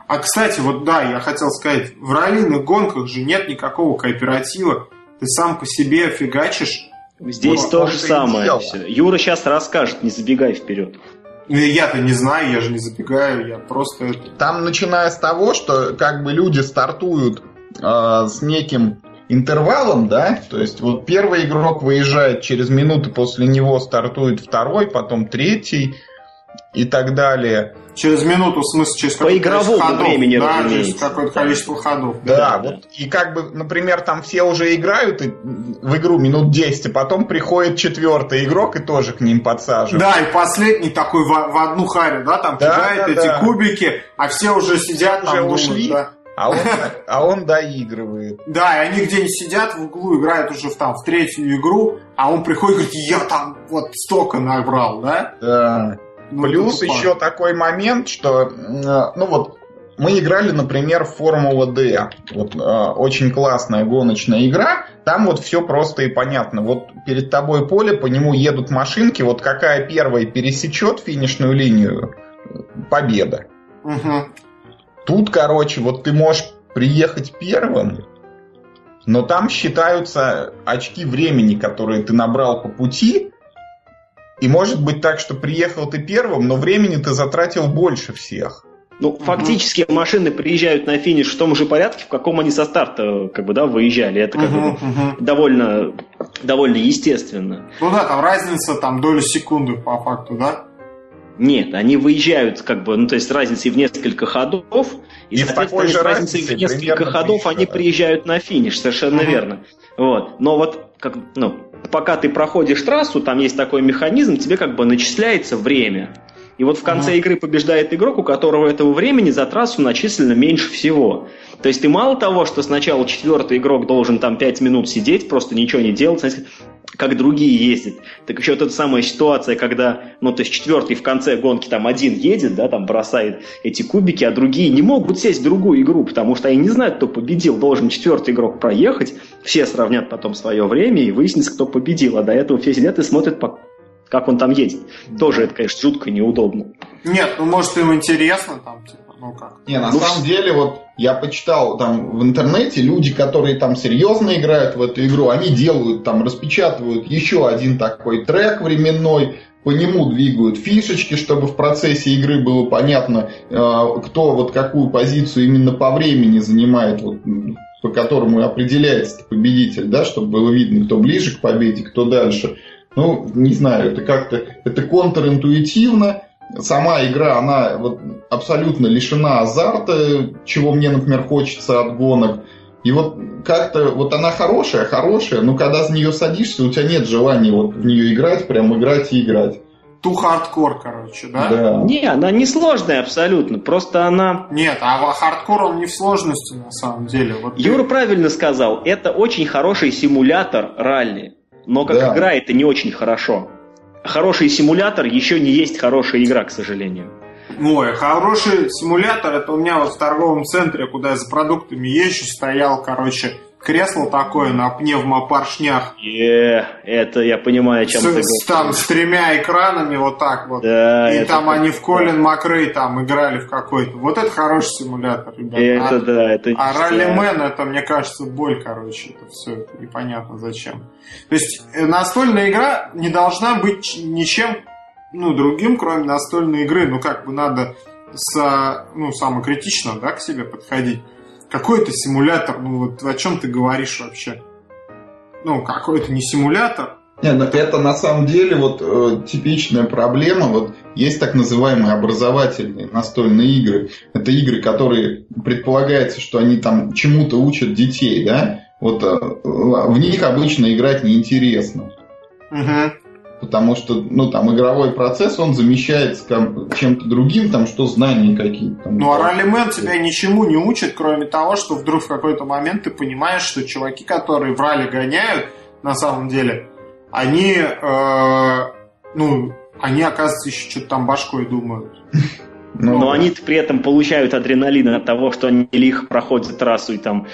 А, кстати, вот да, я хотел сказать, в раллийных гонках же нет никакого кооператива. Ты сам по себе фигачишь. Здесь вот, то же самое. Все. Юра сейчас расскажет, не забегай вперед. Ну, я-то не знаю, я же не забегаю, я просто... Там начиная с того, что как бы люди стартуют э, с неким интервалом, да, то есть вот первый игрок выезжает через минуту, после него стартует второй, потом третий и так далее. Через минуту, в смысле, через По игровому ходов, времени, да, через какое-то количество ходов. Да, да, вот, и как бы, например, там все уже играют в игру минут 10, а потом приходит четвертый игрок и тоже к ним подсаживает. Да, и последний такой в, в одну харю, да, там да, кидает да, эти да. кубики, а все уже сидят уже там, ушли. Думают, да. А он, а он доигрывает. Да, и они где-нибудь сидят в углу, играют уже в, там, в третью игру, а он приходит и говорит, я там вот столько набрал, да? Да. Ну, Плюс еще такой момент, что, ну вот, мы играли, например, в Формула D. Вот э, очень классная гоночная игра. Там вот все просто и понятно. Вот перед тобой поле, по нему едут машинки. Вот какая первая пересечет финишную линию, победа. Угу. Тут, короче, вот ты можешь приехать первым, но там считаются очки времени, которые ты набрал по пути, и может быть так, что приехал ты первым, но времени ты затратил больше всех. Ну, угу. фактически машины приезжают на финиш в том же порядке, в каком они со старта как бы, да, выезжали. Это как угу, бы угу. довольно, довольно естественно. Ну да, там разница там доли секунды по факту, да? Нет, они выезжают как бы, ну то есть разницей в несколько ходов, и, и соответственно, с разницей в несколько ходов они приезжают на финиш, совершенно угу. верно. Вот. Но вот как, ну, пока ты проходишь трассу, там есть такой механизм, тебе как бы начисляется время. И вот в конце ага. игры побеждает игрок, у которого этого времени за трассу начислено меньше всего. То есть ты мало того, что сначала четвертый игрок должен там 5 минут сидеть, просто ничего не делать, как другие ездят. Так еще вот эта самая ситуация, когда, ну, то есть четвертый в конце гонки там один едет, да, там бросает эти кубики, а другие не могут сесть в другую игру, потому что они не знают, кто победил. Должен четвертый игрок проехать, все сравнят потом свое время и выяснится, кто победил. А до этого все сидят и смотрят, как он там едет. Тоже это, конечно, жутко неудобно. Нет, ну может им интересно там, типа ну как? Не, на ну, самом деле, вот я почитал там в интернете, люди, которые там серьезно играют в эту игру, они делают там, распечатывают еще один такой трек временной, по нему двигают фишечки, чтобы в процессе игры было понятно, э, кто вот какую позицию именно по времени занимает, вот, по которому определяется победитель, да, чтобы было видно, кто ближе к победе, кто дальше. Ну, не знаю, это как-то, это контринтуитивно, сама игра, она вот абсолютно лишена азарта, чего мне, например, хочется от гонок. И вот как-то, вот она хорошая, хорошая, но когда с нее садишься, у тебя нет желания вот в нее играть, прям играть и играть. Too hardcore, короче, да? Да. Не, она не сложная абсолютно, просто она... Нет, а хардкор он не в сложности на самом деле. Вот Юра ты... правильно сказал, это очень хороший симулятор ралли, но как да. игра это не очень хорошо хороший симулятор еще не есть хорошая игра, к сожалению. Ой, хороший симулятор, это у меня вот в торговом центре, куда я за продуктами езжу, стоял, короче, кресло такое на пневмопоршнях. Е, это я понимаю, о чем с, ты говоришь. Там с тремя экранами вот так вот. Да, и там они в Колин Макрей там играли в какой-то. Вот это хороший симулятор, ребята. Это а, да, это А Раллимен это, мне кажется, боль, короче. Это все это непонятно зачем. То есть э, настольная игра не должна быть ничем ну, другим, кроме настольной игры. Ну, как бы надо с, ну, самокритично, да, к себе подходить. Какой это симулятор? Ну вот о чем ты говоришь вообще? Ну, какой это не симулятор? Нет, но это на самом деле вот э, типичная проблема. Вот есть так называемые образовательные настольные игры. Это игры, которые предполагается, что они там чему-то учат детей, да? Вот э, в них обычно играть неинтересно. Угу. Потому что, ну, там, игровой процесс, он замещается чем-то другим, там, что знания какие-то. Ну, а раллимен тебя ничему не учит, кроме того, что вдруг в какой-то момент ты понимаешь, что чуваки, которые в ралли гоняют, на самом деле, они, э, ну, они, оказывается, еще что-то там башкой думают. Ну, Но они при этом получают адреналин от того, что они лихо проходят трассу и там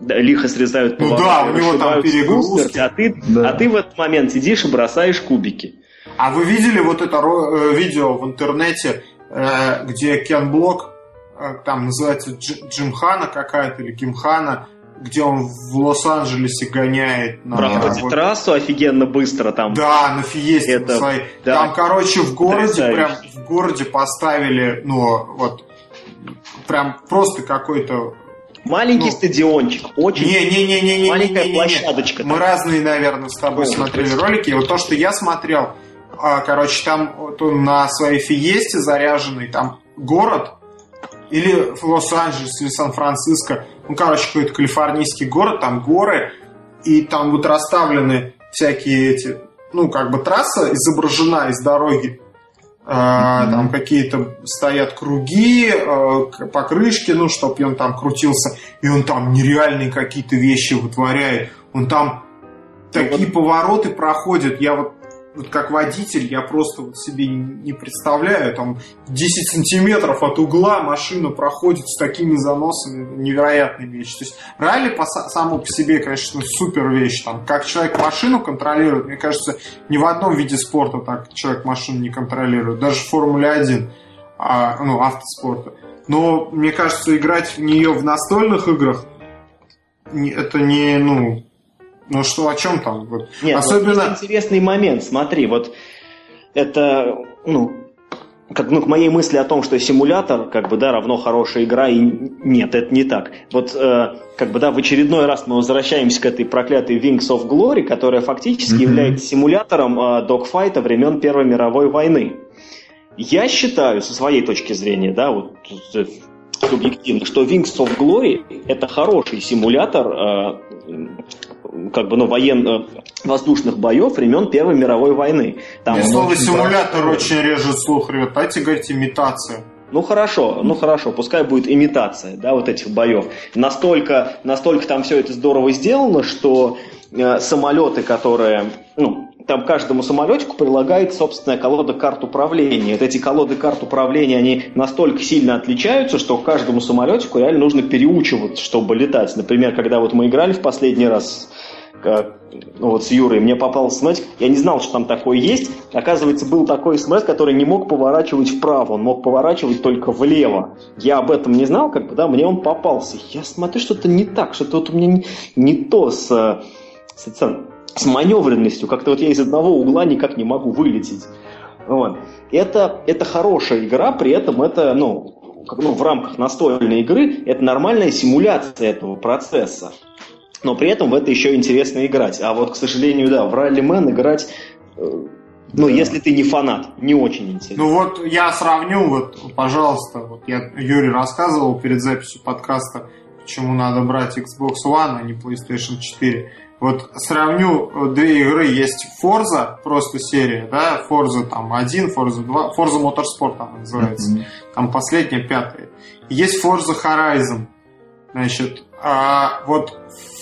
лихо срезают Ну да, у него там перегрузки. А ты, да. а ты в этот момент сидишь и бросаешь кубики. А вы видели вот это э, видео в интернете, э, где Кен Блок, э, там называется Джимхана какая-то или Кимхана, где он в Лос-Анджелесе гоняет на проходит вот... трассу офигенно быстро там. Да, на Фиесте Это... своей. Да. Там, короче, в городе прям в городе поставили, ну вот прям просто какой-то Маленький ну, стадиончик, очень не, не, не, не, не, маленькая не, не, не, площадочка. Мы разные, наверное, с тобой О, смотрели ролики. И вот то, что я смотрел, а, короче, там вот он на своей фиесте заряженный, там город, или Лос-Анджелес, или Сан-Франциско, ну, короче, какой-то калифорнийский город, там горы, и там вот расставлены всякие эти, ну, как бы трасса изображена из дороги, Mm-hmm. Там какие-то стоят круги, э, покрышки, ну, чтобы он там крутился, и он там нереальные какие-то вещи вытворяет. Он там ну, такие вот... повороты проходит. Я вот вот как водитель я просто вот себе не представляю, там 10 сантиметров от угла машина проходит с такими заносами, невероятная вещь. То есть ралли по, само по себе, конечно, супер вещь. Там, как человек машину контролирует, мне кажется, ни в одном виде спорта так человек машину не контролирует, даже в Формуле 1, а, ну, автоспорта. Но мне кажется, играть в нее в настольных играх это не, ну, ну что, о чем там? Вот. Нет, Особенно... вот интересный момент, смотри, вот это, ну, как, ну, к моей мысли о том, что симулятор, как бы, да, равно хорошая игра, и нет, это не так. Вот, э, как бы, да, в очередной раз мы возвращаемся к этой проклятой Wings of Glory, которая фактически mm-hmm. является симулятором э, докфайта времен Первой мировой войны. Я считаю, со своей точки зрения, да, вот э, субъективно, что Wings of Glory это хороший симулятор э, как бы, ну, военно-воздушных боев времен Первой мировой войны. Там Мне слово симулятор брать... очень режет слух, ребят. Давайте говорить имитация. Ну хорошо, ну хорошо, пускай будет имитация, да, вот этих боев. Настолько, настолько там все это здорово сделано, что э, самолеты, которые, ну, там каждому самолетику прилагает собственная колода карт управления. Вот эти колоды карт управления, они настолько сильно отличаются, что каждому самолетику реально нужно переучиваться, чтобы летать. Например, когда вот мы играли в последний раз как, ну, вот с Юрой, мне попался СМС, я не знал, что там такое есть. Оказывается, был такой СМС, который не мог поворачивать вправо, он мог поворачивать только влево. Я об этом не знал, как бы, да, мне он попался. Я смотрю, что-то не так, что-то вот у меня не, не то с, с, с маневренностью. Как-то вот я из одного угла никак не могу вылететь. Вот. Это, это хорошая игра, при этом это, ну, как, ну, в рамках настольной игры, это нормальная симуляция этого процесса но при этом в это еще интересно играть. А вот, к сожалению, да, в ралли-мен играть, э, ну, да. если ты не фанат, не очень интересно. Ну вот я сравню, вот, пожалуйста, вот я Юрий рассказывал перед записью подкаста, почему надо брать Xbox One, а не PlayStation 4. Вот сравню э, две игры, есть Forza, просто серия, да, Forza там 1, Forza 2, Forza Motorsport там называется, mm-hmm. там последняя, пятая. Есть Forza Horizon, значит, а вот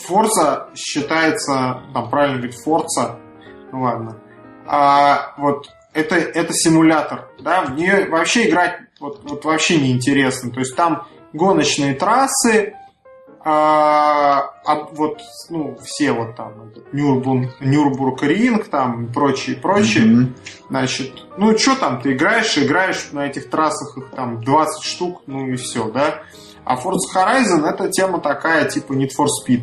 Forza считается, там правильно говорить, Forza, ну ладно, а вот это, это симулятор, да, мне вообще играть вот, вот вообще неинтересно, то есть там гоночные трассы, а, а вот, ну, все вот там, Нюрбург, Нюрбург Ринг, там, и прочее, прочее, mm-hmm. значит, ну, что там, ты играешь, играешь на этих трассах, их там 20 штук, ну и все, да, а Forza Horizon это тема такая, типа Need for Speed,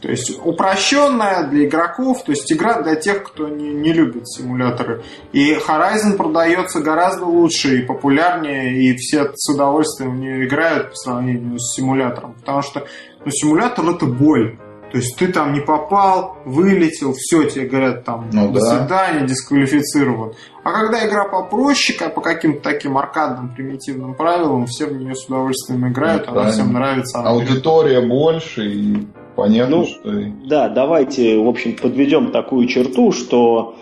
То есть упрощенная для игроков, то есть игра для тех, кто не, не любит симуляторы. И Horizon продается гораздо лучше и популярнее, и все с удовольствием в нее играют по сравнению с симулятором. Потому что ну, симулятор это боль. То есть ты там не попал, вылетел, все, тебе говорят там Ну до да. свидания, дисквалифицируют. А когда игра попроще, как по каким-то таким аркадным примитивным правилам, все в нее с удовольствием играют, Ну, она правильно. всем нравится. она Аудитория больше, и понятно, Ну, что... Да, давайте, в общем, подведем такую черту, что,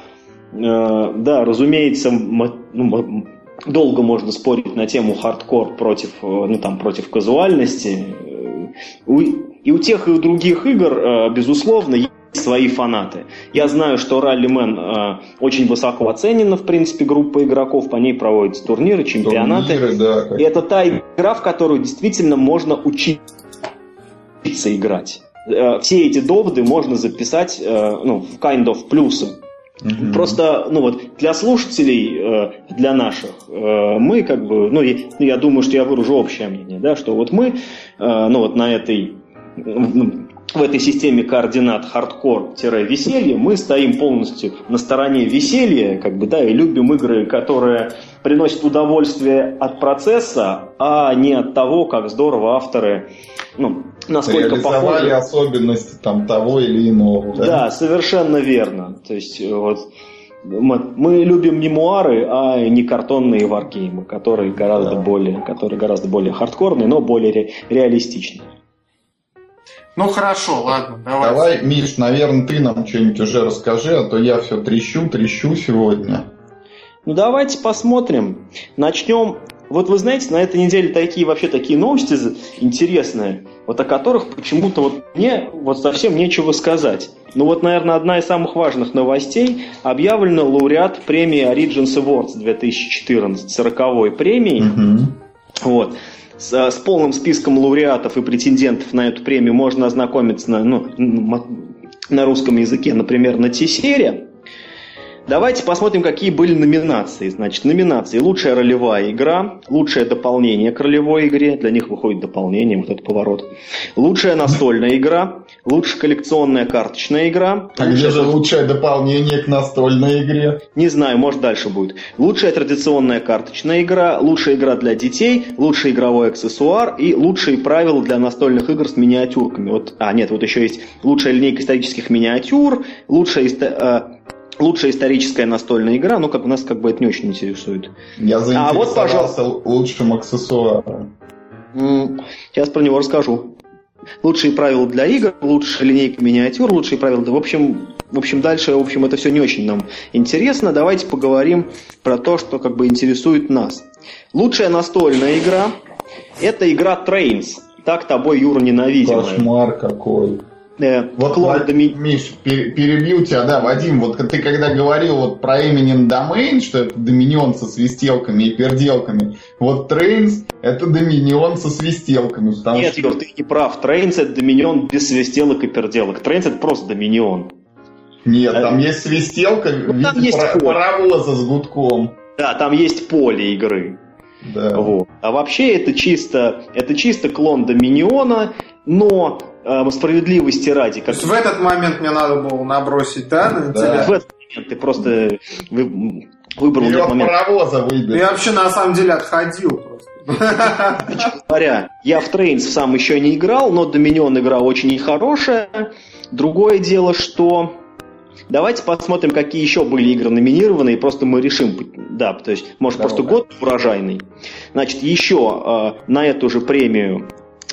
э, да, разумеется, ну, долго можно спорить на тему хардкор против, э, ну, там, против казуальности. У- и у тех, и у других игр, э, безусловно, есть свои фанаты. Я знаю, что Раллимен э, очень высоко оценена, в принципе, группа игроков, по ней проводятся турниры, чемпионаты. Турниры, да, как- И это та игра, в которую действительно можно учиться играть. Э, Все эти доводы можно записать ну, в kind of плюсы. Мгм. Просто, ну вот, для слушателей, э, для наших, э, мы как бы, ну, ну, я думаю, что я выражу общее мнение, да, что вот мы, э, ну, вот на этой, в этой системе координат хардкор-веселье, мы стоим полностью на стороне веселья, как бы, да, и любим игры, которые приносят удовольствие от процесса, а не от того, как здорово авторы, ну, насколько Реализовали похожи. особенности там того или иного. Да, совершенно верно. То есть э, вот мы, мы любим мемуары, а не картонные варгеймы, которые гораздо Да. более, которые гораздо более хардкорные, но более ре- реалистичные. Ну хорошо, ладно, давай. Давай, Миш, наверное, ты нам что-нибудь уже расскажи, а то я все трещу, трещу сегодня. Ну давайте посмотрим. Начнем. Вот вы знаете, на этой неделе такие вообще такие новости интересные, вот о которых почему-то вот мне вот совсем нечего сказать. Ну вот, наверное, одна из самых важных новостей. Объявлен лауреат премии Origins Awards 2014, 40-й премии. Мгм. Вот. С, э, с полным списком лауреатов и претендентов на эту премию можно ознакомиться на, ну, на русском языке, например, на Тесере. Давайте посмотрим, какие были номинации. Значит, номинации «Лучшая ролевая игра», «Лучшее дополнение к ролевой игре», для них выходит дополнение, вот этот поворот, «Лучшая настольная игра», «Лучшая коллекционная карточная игра», А где же лучшее дополнение к настольной игре? не знаю, может дальше будет. Лучшая традиционная карточная игра, лучшая игра для детей, лучший игровой аксессуар и лучшие правила для настольных игр с миниатюрками. Вот, а, нет, вот еще есть лучшая линейка исторических миниатюр, лучшая, исто- э, лучшая историческая настольная игра, ну, как у нас как бы это не очень интересует. Я А вот, заинтересовался лучшим аксессуаром. Сейчас про него расскажу. Лучшие правила для игр, лучшая линейка миниатюр, лучшие правила. Да, в общем, в общем, дальше, в общем, это все не очень нам интересно. Давайте поговорим про то, что как бы интересует нас. Лучшая настольная игра – это игра Trains. Так тобой, Юра, ненавидимая. Кошмар какой. Э, Вот, Доми- Миш, пер- перебью тебя, да, Вадим, вот ты когда говорил вот про Eminent Domain, что это Доминион со свистелками и переделками, вот Trains это Доминион со свистелками, потому Нет, что... Юр, ты не прав. Trains – это доминион без свистелок и переделок. Trains – это просто доминион. Нет, там есть свистелка в Ну, там виде есть поле. паровоза с гудком. Да, там есть поле игры. Да. Вот. А вообще это чисто, это чисто клон Доминиона, но э, справедливости ради, То как есть в этот момент мне надо было набросить, да, на Да. тебя? в этот момент ты просто вы- выбрал Вперед этот момент. паровоза выбери. Я вообще на самом деле отходил просто. Говоря, я в Trains сам еще не играл, но Dominion игра очень хорошая. Другое дело, что Давайте посмотрим, какие еще были игры номинированы, и просто мы решим. Да, то есть, может, Давай. просто год урожайный. Значит, еще э, на эту же премию,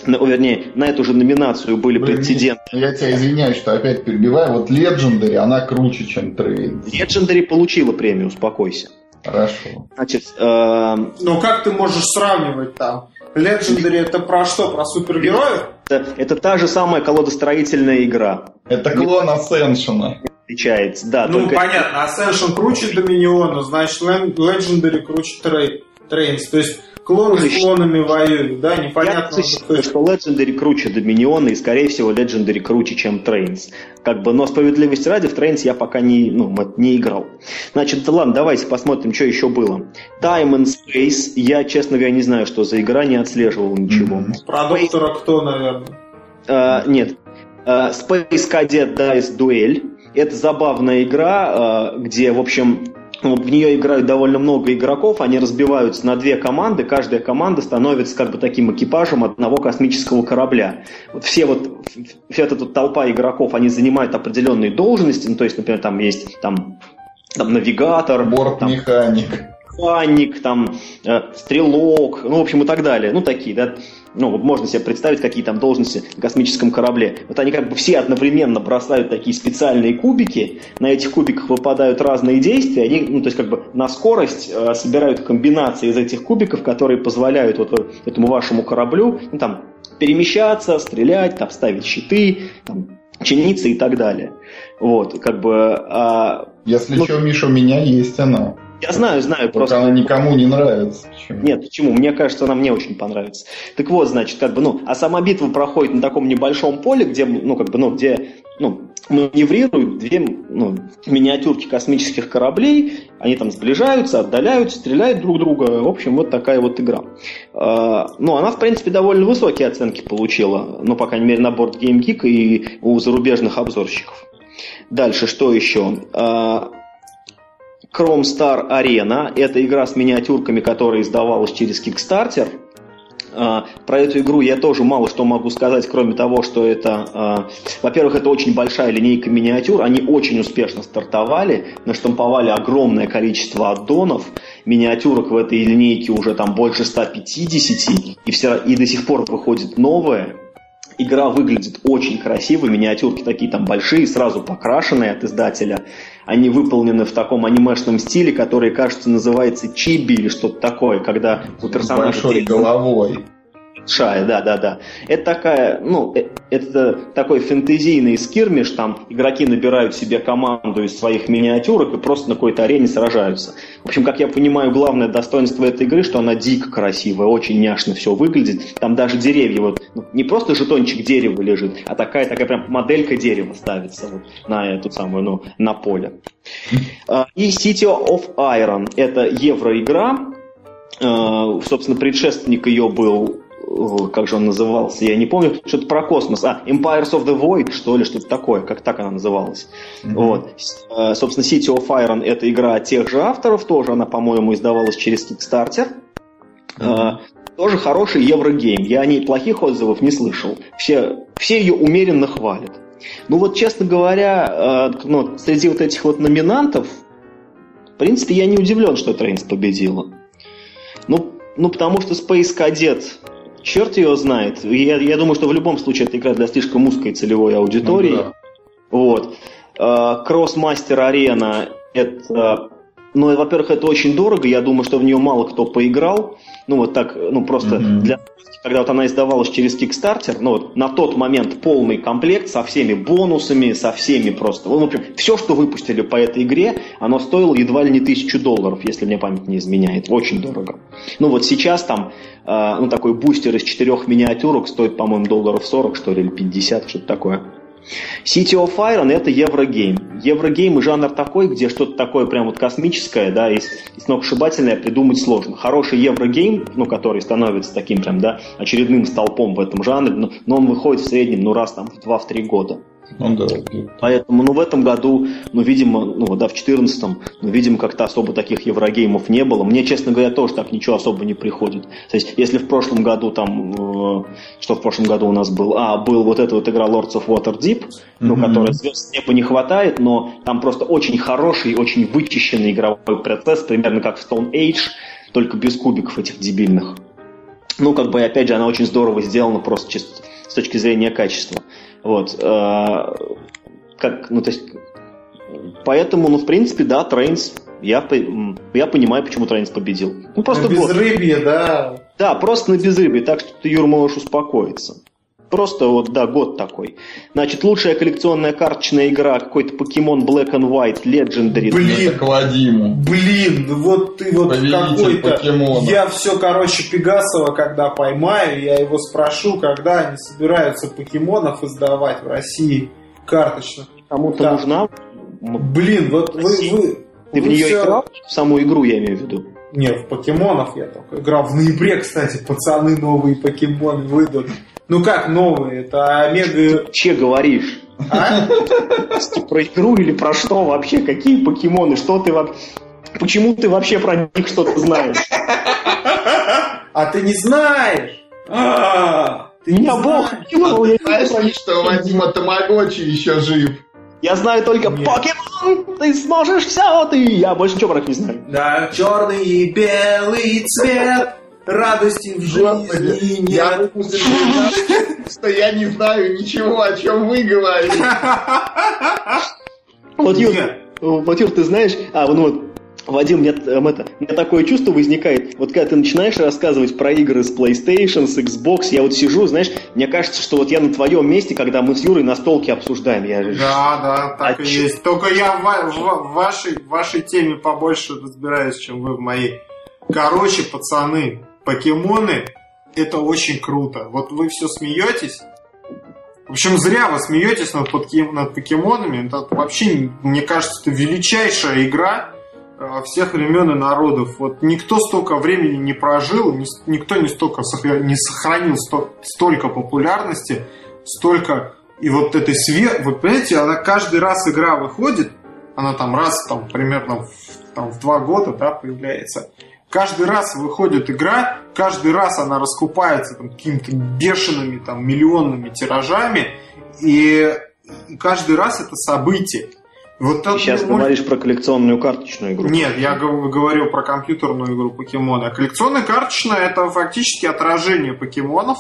на- о, вернее, на эту же номинацию были Блин, претенденты. Я тебя извиняюсь, что опять перебиваю. Вот Legendary, она круче, чем Trains. Legendary получила премию, успокойся. Хорошо. Значит, э, Ну как ты можешь сравнивать там? Legendary это про что? Про супергероев? это, это та же самая колодостроительная игра. Это клон Ascension. Отличается, да, Ну только понятно, Ascension круче Доминиона, значит Legendary круче Trains. То есть клоны с клонами воюют, да? я Непонятно. считаю, что Legendary круче Доминиона, и, скорее всего, Legendary круче, чем Trains. Как бы, но справедливости ради, в Trains я пока не, ну, не играл. Значит, ладно, давайте посмотрим, что еще было. Time and Space. Я, честно говоря, не знаю, что за игра, не отслеживал ничего. Мгм. Про доктора кто, наверное? А, нет. Э, Space Cadet Dice Duel. Это забавная игра, э, где, в общем, в нее играют довольно много игроков, они разбиваются на две команды, каждая команда становится как бы таким экипажем одного космического корабля. Вот все вот, вся эта толпа игроков, они занимают определенные должности, ну, то есть, например, там есть там, там навигатор, бортмеханик, механик, там, э, стрелок, ну, в общем, и так далее, ну, такие, да, ну, вот можно себе представить, какие там должности на космическом корабле. Вот они как бы все одновременно бросают такие специальные кубики, на этих кубиках выпадают разные действия, они, ну, то есть как бы на скорость э, собирают комбинации из этих кубиков, которые позволяют вот этому вашему кораблю, ну, там, перемещаться, стрелять, там, ставить щиты, там, чиниться и так далее. Вот, как бы... А, Если ну, что, Миша, у меня есть оно. Я знаю, знаю. Просто... она никому не нравится. Почему? Нет, почему? Мне кажется, она мне очень понравится. Так вот, значит, как бы, ну, а сама битва проходит на таком небольшом поле, где, ну, как бы, ну, где, ну, маневрируют две ну, миниатюрки космических кораблей, они там сближаются, отдаляются, стреляют друг друга. В общем, вот такая вот игра. А, ну, она, в принципе, довольно высокие оценки получила, ну, по крайней мере, на борт Game Geek и у зарубежных обзорщиков. Дальше, что еще? Chrome Star Arena. Это игра с миниатюрками, которая издавалась через Kickstarter. А, про эту игру я тоже мало что могу сказать, кроме того, что это, а, во-первых, это очень большая линейка миниатюр, они очень успешно стартовали, наштамповали огромное количество аддонов, миниатюрок в этой линейке уже там больше 150, и, все, и до сих пор выходит новое, Игра выглядит очень красиво, миниатюрки такие там большие, сразу покрашенные от издателя. Они выполнены в таком анимешном стиле, который, кажется, называется чиби или что-то такое, когда у персонажа... Большой головой. Шая, да, да, да. Это такая, ну, э, это такой фэнтезийный скирмиш, там игроки набирают себе команду из своих миниатюрок и просто на какой-то арене сражаются. В общем, как я понимаю, главное достоинство этой игры, что она дико красивая, очень няшно все выглядит. Там даже деревья, вот, ну, не просто жетончик дерева лежит, а такая, такая прям моделька дерева ставится вот на эту самую, ну, на поле. А, и City of Iron, это евроигра, а, собственно, предшественник ее был как же он назывался, я не помню, что-то про космос, а, Empires of the Void, что ли, что-то такое, как так она называлась. Mm-hmm. Вот. Э, собственно, City of Iron это игра тех же авторов, тоже она, по-моему, издавалась через Kickstarter. Mm-hmm. Тоже хороший еврогейм. Я о ней плохих отзывов не слышал. Все, все ее умеренно хвалят. Ну вот, честно говоря, э, ну, среди вот этих вот номинантов, в принципе, я не удивлен, что Trains победила. Ну, ну, потому что Space Cadet черт ее знает. Я, я думаю, что в любом случае эта игра для слишком узкой целевой аудитории. Ну, да. Вот. Krosmaster э, Arena это ну, во-первых, это очень дорого, я думаю, что в нее мало кто поиграл. Ну, вот так, ну, просто mm-hmm. для когда вот она издавалась через Kickstarter, ну, вот на тот момент полный комплект со всеми бонусами, со всеми просто. Ну, в общем, все, что выпустили по этой игре, оно стоило едва ли не тысячу долларов, если мне память не изменяет. Очень дорого. Ну, вот сейчас там, э, ну, такой бустер из четырех миниатюрок стоит, по-моему, долларов 40, что ли, или 50, что-то такое. City of Iron это Еврогейм. Еврогейм и жанр такой, где что-то такое прям вот космическое, да, и, и сногсшибательное придумать сложно. Хороший Еврогейм, ну, который становится таким прям, да, очередным столпом в этом жанре, но, но он выходит в среднем, ну, раз там в 2-3 года. Ну, да. Поэтому, ну, в этом году, ну, видимо, ну, да, в 14-м, ну, видимо, как-то особо таких еврогеймов не было. Мне, честно говоря, тоже так ничего особо не приходит. То есть, если в прошлом году там, э, что в прошлом году у нас был? А, был вот эта вот игра Lords of Waterdeep, mm-hmm. ну, которая звезд неба не хватает, но там просто очень хороший, очень вычищенный игровой процесс, примерно как в Stone Age, только без кубиков этих дебильных. Ну, как бы, опять же, она очень здорово сделана просто чисто с точки зрения качества. Вот. Э, как, ну, то есть, поэтому, ну, в принципе, да, Trains, я, я понимаю, почему Trains победил. Ну, просто на безрыбье, год. да. Да, просто на безрыбье, так что ты, Юр, можешь успокоиться. Просто вот, да, год такой. Значит, лучшая коллекционная карточная игра, какой-то покемон Black and White Legendary. Блин, это Вадиму. Блин, вот ты вот какой-то... Я все, короче, Пегасова, когда поймаю, я его спрошу, когда они собираются покемонов издавать в России карточных. Кому-то нужна? Блин, вот вы... вы ты вы в нее все... играл? В саму игру я имею в виду. Не, в покемонов я только играл. В ноябре, кстати, пацаны новые покемоны выйдут. Ну как новые? Это Омега... Че говоришь? А? Про игру или про что вообще? Какие покемоны? Что ты вообще... Почему ты вообще про них что-то знаешь? А ты не знаешь? А, Ты меня бог кинул, я не Знаешь ли, что Вадима Тамагочи еще жив? Я знаю только Нет. покемон, ты сможешь все, ты. Я больше ничего про них не знаю. Да, черный и белый цвет, радости в жизни Господи, я нет. вынужден признаться, что я не знаю ничего, о чем вы говорите. Вот, Юр, Нет. вот, Юр, ты знаешь, а, ну вот, Вадим, мне, эм, это, у меня такое чувство возникает, вот когда ты начинаешь рассказывать про игры с PlayStation, с Xbox, я вот сижу, знаешь, мне кажется, что вот я на твоем месте, когда мы с Юрой на столке обсуждаем, я Да, да, так А и чё? есть. Только я в, в- в вашей, в вашей теме побольше разбираюсь, чем вы в моей. Короче, пацаны, покемоны это очень круто. Вот вы все смеетесь. В общем, зря вы смеетесь над, над покемонами. Это вообще, мне кажется, это величайшая игра э, всех времен и народов. Вот никто столько времени не прожил, ни- никто не столько не сохранил сто- столько популярности, столько и вот этой свет, вот понимаете, она каждый раз игра выходит, она там раз там примерно в, там, в два года, да, появляется. Каждый раз выходит игра, каждый раз она раскупается там, какими-то бешеными там миллионными тиражами, и, и каждый раз это событие. Вот Ты сейчас мульт- говоришь про коллекционную карточную игру. нет, я гов- говорю про компьютерную игру покемоны. А коллекционная карточная это фактически отражение покемонов.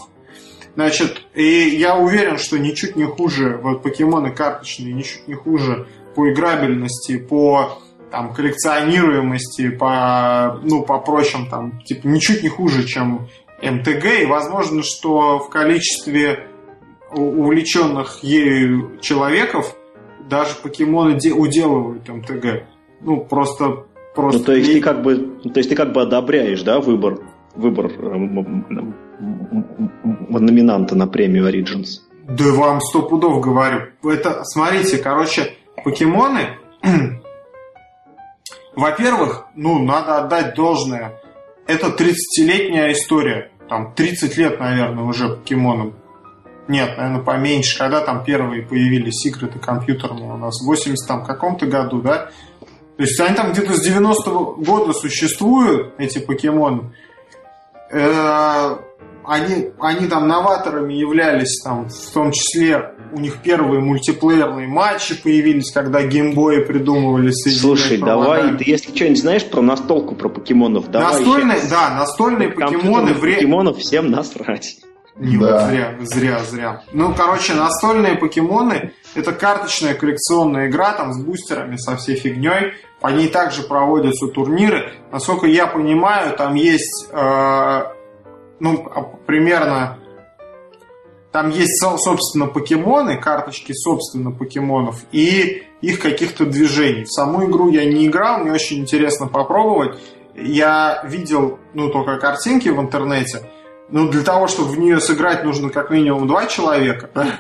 Значит, и я уверен, что ничуть не хуже, вот покемоны карточные, ничуть не хуже по играбельности, по там, коллекционируемости, по, ну, по прочим, там, типа, ничуть не хуже, чем МТГ, и возможно, что в количестве увлеченных ею человеков даже покемоны де- уделывают МТГ. Ну, просто... просто Ну, то есть ты как бы, то есть ты как бы одобряешь, да, выбор, выбор м, номинанта на премию Origins. Да вам сто пудов говорю. Это, смотрите, короче, покемоны... Во-первых, ну, надо отдать должное. Это 30-летняя история. Там 30 лет, наверное, уже покемонам. Нет, наверное, поменьше. Когда там первые появились игры-то компьютерные у нас? В 80 там каком-то году, да? То есть они там где-то с 90-го года существуют, эти покемоны. Э, они, они там новаторами являлись, там, в том числе у них первые мультиплеерные матчи появились, когда геймбои придумывали соединять Слушай, давай, ты если что-нибудь знаешь про настолку про покемонов, давай. Настольные, щас. да, настольные покемоны Компьютерных вре... покемонов всем насрать. Не, Да. вот зря, зря, зря. Ну, короче, настольные покемоны это карточная коллекционная игра там с бустерами, со всей фигней. По ней также проводятся турниры. Насколько я понимаю, там есть э, ну, а, примерно там есть, со- собственно, покемоны, карточки, собственно, покемонов, и их каких-то движений. В саму игру я не играл, мне очень интересно попробовать. Я видел, ну, только картинки в интернете. Ну, для того, чтобы в нее сыграть, нужно как минимум два человека, да?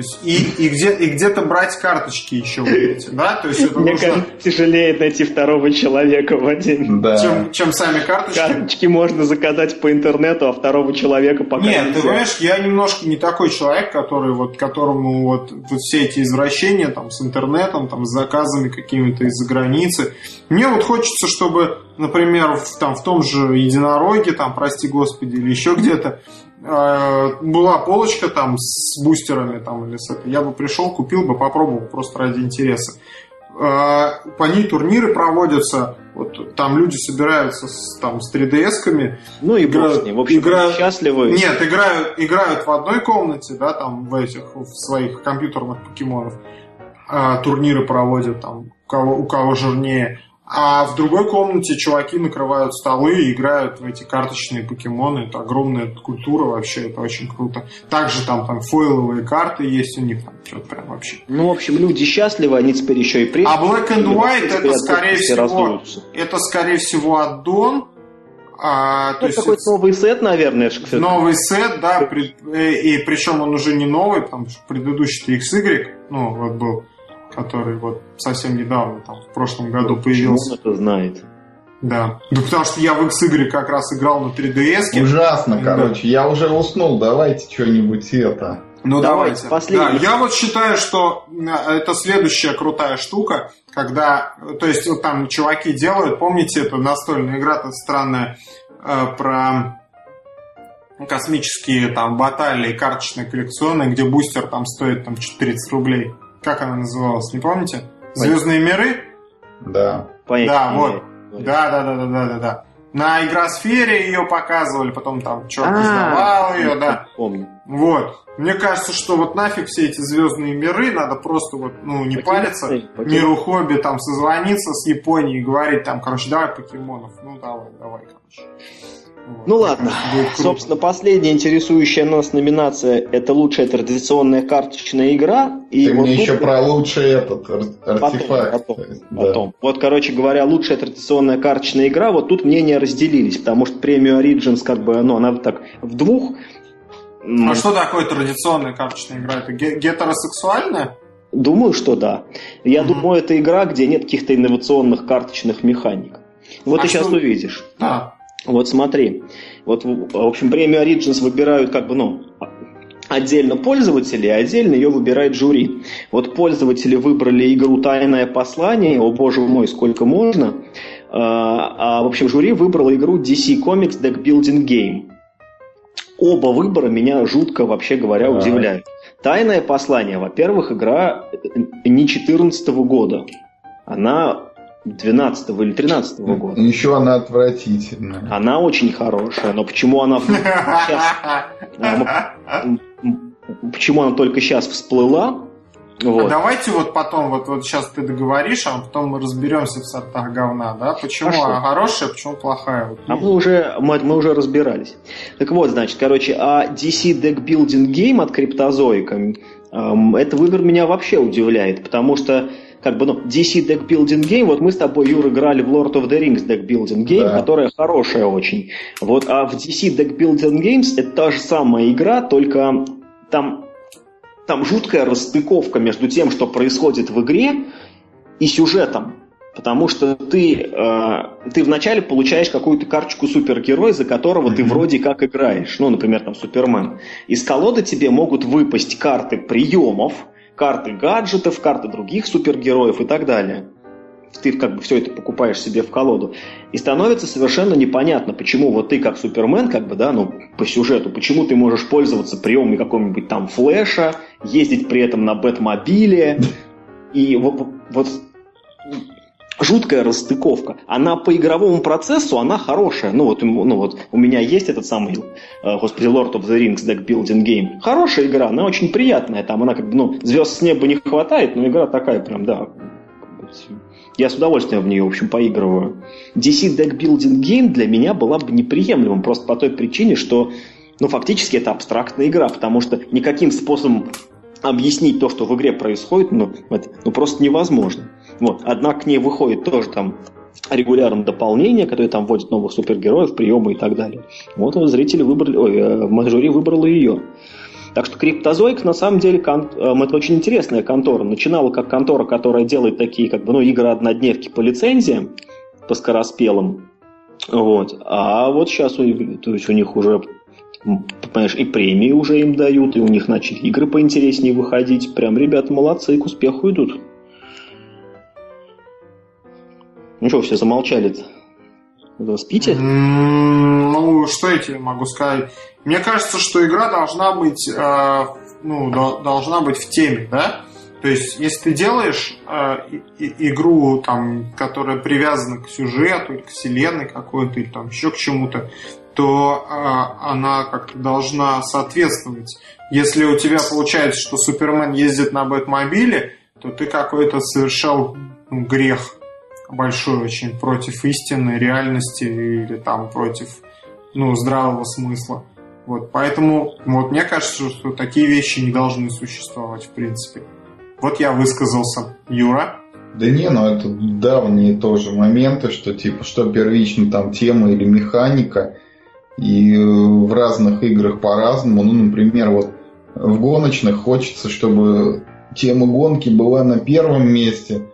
То есть, и, и, где, и где-то брать карточки еще вот эти, да? То есть это Мне нужно, кажется, тяжелее найти второго человека в один. Да. чем, чем сами карточки. Карточки можно заказать по интернету, а второго человека пока Нет, нельзя. ты понимаешь, я немножко не такой человек, который вот, которому вот, вот все эти извращения там с интернетом, там с заказами какими-то из-за границы. Мне вот хочется, чтобы, например, в, там, в том же единороге, там, прости господи, или еще где-то, э, была полочка там с бустерами там или с этой. Я бы пришел, купил бы, попробовал просто ради интереса. Э, По ней турниры проводятся, вот там люди собираются с, там, с 3DS-ками, Ну и бог играют- ним. В общем, играют- счастливы. нет, играют, играют в одной комнате, да, там в этих, в своих компьютерных покемонов. А, турниры проводят там, у кого, у кого жирнее. А в другой комнате чуваки накрывают столы и играют в эти карточные покемоны. Это огромная культура вообще, это очень круто. Также там, там фойловые карты есть у них, там что-то прям вообще. Ну, в общем, люди счастливы, они теперь еще и премии. А Black and White это скорее все всего, раздуются. это скорее всего аддон. А, то Ну, есть какой-то новый сет, наверное. это всё- Новый сет, да, при- э, и причем он уже не новый, потому что предыдущий XY, ну, вот был, который вот совсем недавно, там, в прошлом году Почему появился. он это знает? Да. Да потому что я в X-игры как раз играл на 3DS. Ужасно, да. короче. Я уже уснул. Давайте что-нибудь это. Ну давайте. давайте. Последний. Да, я вот считаю, что это следующая крутая штука, когда, то есть вот там чуваки делают, помните, это настольная игра странная э, про космические там баталии карточные коллекционные, где бустер там стоит там 30 рублей. Как она называлась, не помните? Звездные миры? Да. Понятно. Да, вот. Да, да, да, да, да, да, да. На игросфере ее показывали, потом там черт издавал ее, да. Помню. Вот. Мне кажется, что вот нафиг все эти звездные миры, надо просто вот, ну, не париться. Миру хобби там созвониться с Японией и говорить там, короче, давай покемонов. Ну, давай, давай, короче. Вот. Ну ладно, собственно, последняя интересующая нас номинация – это лучшая традиционная карточная игра. И Ты вот мне еще про лучший этот артефакт. Потом, потом, да. потом. Вот, короче говоря, лучшая традиционная карточная игра, вот тут мнения разделились, потому что премию Origins, как бы, ну, она так в двух. А что такое традиционная карточная игра? Это гетеросексуальная? Думаю, что да. Я mm-hmm. думаю, это игра, где нет каких-то инновационных карточных механик. Вот а ты что... сейчас увидишь. Да. Вот смотри, вот, в общем, премию Origins выбирают как бы, ну, отдельно пользователи, а отдельно ее выбирает жюри. Вот пользователи выбрали игру «Тайное послание», о боже мой, сколько можно, а, а в общем, жюри выбрало игру DC Comics Deck Building Game. Оба выбора меня жутко, вообще говоря, удивляют. «Тайное послание», во-первых, игра не 2014 года. Она 12 или 13 года. Еще она отвратительная. Она очень хорошая, но почему она почему она только сейчас всплыла? Вот. А давайте вот потом, вот, вот сейчас ты договоришь, а потом мы разберемся в сортах говна, да? Почему а хорошая, почему плохая? Вот, ну. А мы уже, мы, мы уже разбирались. Так вот, значит, короче, а DC Deck Building Game от Криптозоика, эм, это выбор меня вообще удивляет, потому что как бы, ну, DC Deck Building Game, вот мы с тобой, Юр, играли в Lord of the Rings Deck Building Game, да. которая хорошая очень. Вот, а в DC Deck Building Games это та же самая игра, только там, там жуткая расстыковка между тем, что происходит в игре, и сюжетом. Потому что ты, э, ты вначале получаешь какую-то карточку супергероя, за которого mm-hmm. ты вроде как играешь. Ну, например, там Супермен. Из колоды тебе могут выпасть карты приемов, карты гаджетов, карты других супергероев и так далее. Ты как бы все это покупаешь себе в колоду. И становится совершенно непонятно, почему вот ты как Супермен, как бы, да, ну, по сюжету, почему ты можешь пользоваться приемами какого-нибудь там флеша, ездить при этом на Бэтмобиле. И вот, вот жуткая расстыковка. Она по игровому процессу, она хорошая. Ну вот, ну вот у меня есть этот самый, э, господи, Lord of the Rings Deck Building Game. Хорошая игра, она очень приятная. Там она как бы, ну, звезд с неба не хватает, но игра такая прям, да. Я с удовольствием в нее, в общем, поигрываю. DC Deck Building Game для меня была бы неприемлемым, просто по той причине, что ну, фактически это абстрактная игра, потому что никаким способом объяснить то, что в игре происходит, ну, это, ну просто невозможно. Вот. Однако к ней выходит тоже там регулярно дополнение, которое там вводит новых супергероев, приемы и так далее. Вот зрители выбрали, ой, э, мажори выбрала ее. Так что Криптозоик на самом деле кон, э, это очень интересная контора. Начинала как контора, которая делает такие как бы ну, игры однодневки по лицензиям, по скороспелым. Вот. А вот сейчас у, то есть у них уже понимаешь, и премии уже им дают, и у них начали игры поинтереснее выходить. Прям ребята молодцы, к успеху идут. Ну что, все замолчали-то? Вы спите? Ну, что я тебе могу сказать? Мне кажется, что игра должна быть, э, ну, должна быть в теме, да? То есть, если ты делаешь э, игру, там, которая привязана к сюжету, к вселенной какой-то, или там еще к чему-то, то э, она как-то должна соответствовать. Если у тебя получается, что Супермен ездит на Бэтмобиле, то ты какой-то совершал ну, грех большой очень против истины, реальности или там против ну, здравого смысла. Вот, поэтому вот мне кажется, что такие вещи не должны существовать в принципе. Вот я высказался. Юра? Да не, ну это давние тоже моменты, что типа, что первично там тема или механика. И э, в разных играх по-разному. Ну, например, вот в гоночных хочется, чтобы тема гонки была на первом месте,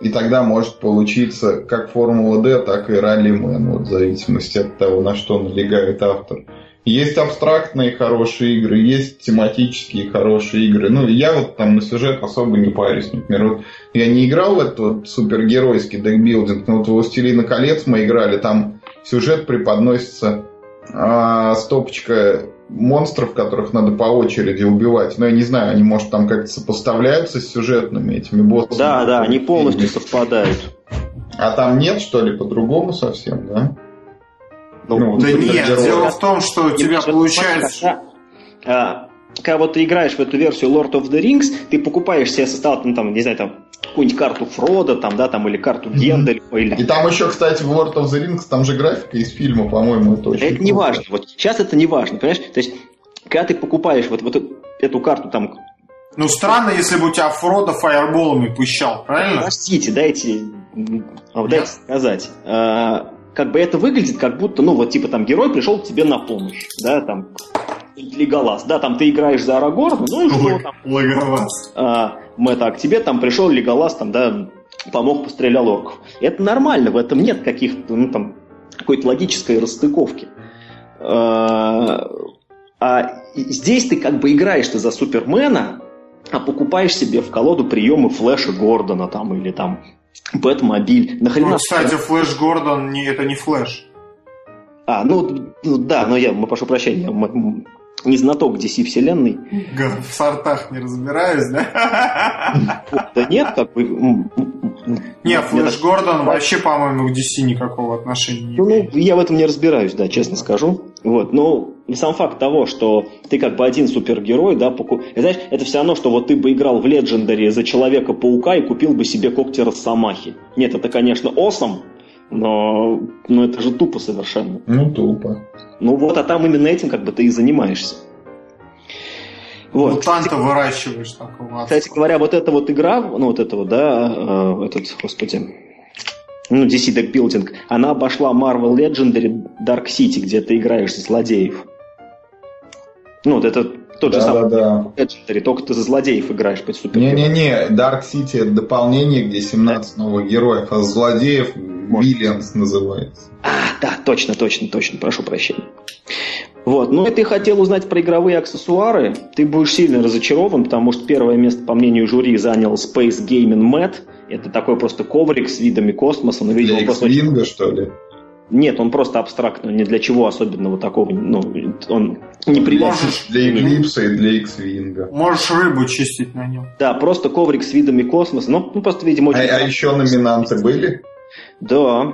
И тогда может получиться как Формула D, так и ралли-мен, вот, в зависимости от того, на что налегает автор. Есть абстрактные хорошие игры, есть тематические хорошие игры. Ну, я вот там на сюжет особо не парюсь. Например, вот я не играл в этот вот супергеройский декбилдинг, но вот в «Властелина колец» мы играли, там сюжет преподносится а, стопочка монстров, которых надо по очереди убивать. Но я не знаю, они, может, там как-то сопоставляются с сюжетными этими боссами. Да, да, они полностью совпадают. А там нет, что ли, по-другому совсем, да? Ну, ну да нет, дело в том, что у тебя получается... когда вот ты играешь в эту версию Lord of the Rings, ты покупаешь себе состав, ну, там, не знаю, там, какую-нибудь карту Фрода, там, да, там, или карту Гендальфа, или... И там еще, кстати, в Lord of the Rings, там же графика из фильма, по-моему, это очень Это не важно, вот сейчас это не важно, понимаешь? То есть, когда ты покупаешь вот, вот эту карту, там... Ну, странно, если бы у тебя Фродо фаерболами пущал, правильно? Простите, дайте, дайте сказать. А, как бы это выглядит, как будто, ну, вот типа там герой пришел к тебе на помощь, да, там, Леголас, да, там ты играешь за Арагорна, ну и что там? Леголас. А, мы так, к тебе там пришел Леголас, там, да, помог, пострелял орков. Это нормально, в этом нет каких-то, ну, там, какой-то логической расстыковки. А, а здесь ты как бы играешь ты за Супермена, а покупаешь себе в колоду приемы Флэша Гордона там или там Бэтмобиль. Нахрена? Ну, кстати, Флэш Гордон не, это не Флэш. А, ну, ну да, но я, прошу прощения, не знаток DC вселенной. В сортах не разбираюсь, да? Да нет, как бы... Не, Флэш Гордон вообще, по-моему, к DC никакого отношения не ну, ну, я в этом не разбираюсь, да, честно скажу. Вот, но сам факт того, что ты как бы один супергерой, да, поку... знаешь, это все равно, что вот ты бы играл в Легендаре за Человека-паука и купил бы себе когти Росомахи. Нет, это, конечно, осом, но, но это же тупо совершенно. Ну, тупо. Ну вот, а там именно этим как бы ты и занимаешься. Вот. Мутанта выращиваешь такого. Кстати говоря, вот эта вот игра, ну вот этого, да, э, этот, господи, ну, DC Deck Building, она обошла Marvel Legendary Dark City, где ты играешь за злодеев. Ну, вот это тот да, же самый да, Legendary, только ты за злодеев играешь под супер. Не-не-не, Dark City это дополнение, где 17 да. новых героев, а злодеев Вильямс называется. А, да, точно, точно, точно, прошу прощения. Вот. Ну и ты хотел узнать про игровые аксессуары. Ты будешь сильно разочарован, потому что первое место, по мнению жюри, занял Space Gaming Mat. Это такой просто коврик с видами космоса. Но, видимо, для просто что ли? Нет, он просто абстрактный, ни для чего особенного такого, ну, он не привязан. Для Эклипса и для X-Wing. Можешь рыбу чистить на нем. Да, просто коврик с видами космоса, ну, ну просто, видимо, очень... А, а еще номинанты были? Да,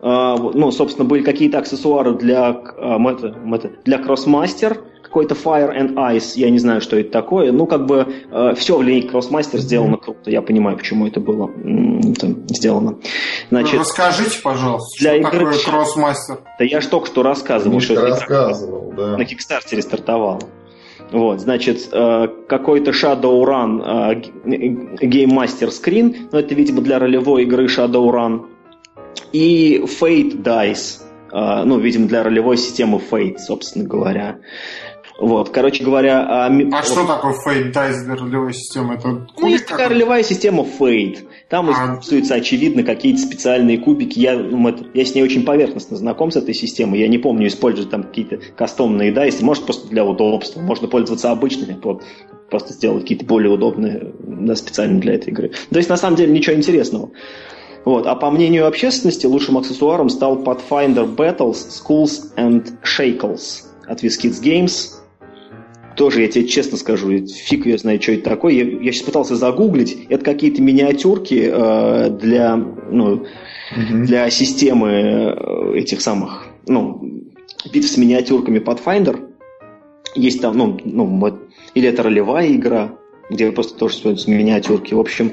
а, ну, собственно, были какие-то аксессуары для, а, для Crossmaster, какой-то Fire and Ice, я не знаю, что это такое. Ну, как бы э, все в линейке Crossmaster сделано круто. Я понимаю, почему это было это сделано. Значит, Расскажите, пожалуйста, для что игры... такое Crossmaster? Да я же только что рассказывал, что рассказывал, это да. на Кикстартере стартовало. Вот, значит, э, какой-то Shadowrun э, Game Master Screen, но это, видимо, для ролевой игры Shadowrun и Fate Dice, ну, видимо, для ролевой системы Fate, собственно говоря. Вот, короче говоря... А, а что такое Dice для ролевой системы? Это ну, есть такая ролевая система Fate. Там а... используются, очевидно, какие-то специальные кубики. Я, ну, я с ней очень поверхностно знаком с этой системой. Я не помню, использовать там какие-то кастомные дайсы. Может, просто для удобства. Можно пользоваться обычными, просто сделать какие-то более удобные, да, специально для этой игры. То есть, на самом деле, ничего интересного. Вот. А по мнению общественности, лучшим аксессуаром стал Pathfinder Battles, Schools and Shackles от WizKids Games. Тоже, я тебе честно скажу, фиг я знаю, что это такое. Я, я сейчас пытался загуглить. Это какие-то миниатюрки э, для, ну, mm для системы э, этих самых, ну, битв с миниатюрками Pathfinder. Есть там, ну, ну, или это ролевая игра, где просто тоже используются миниатюрки. В общем,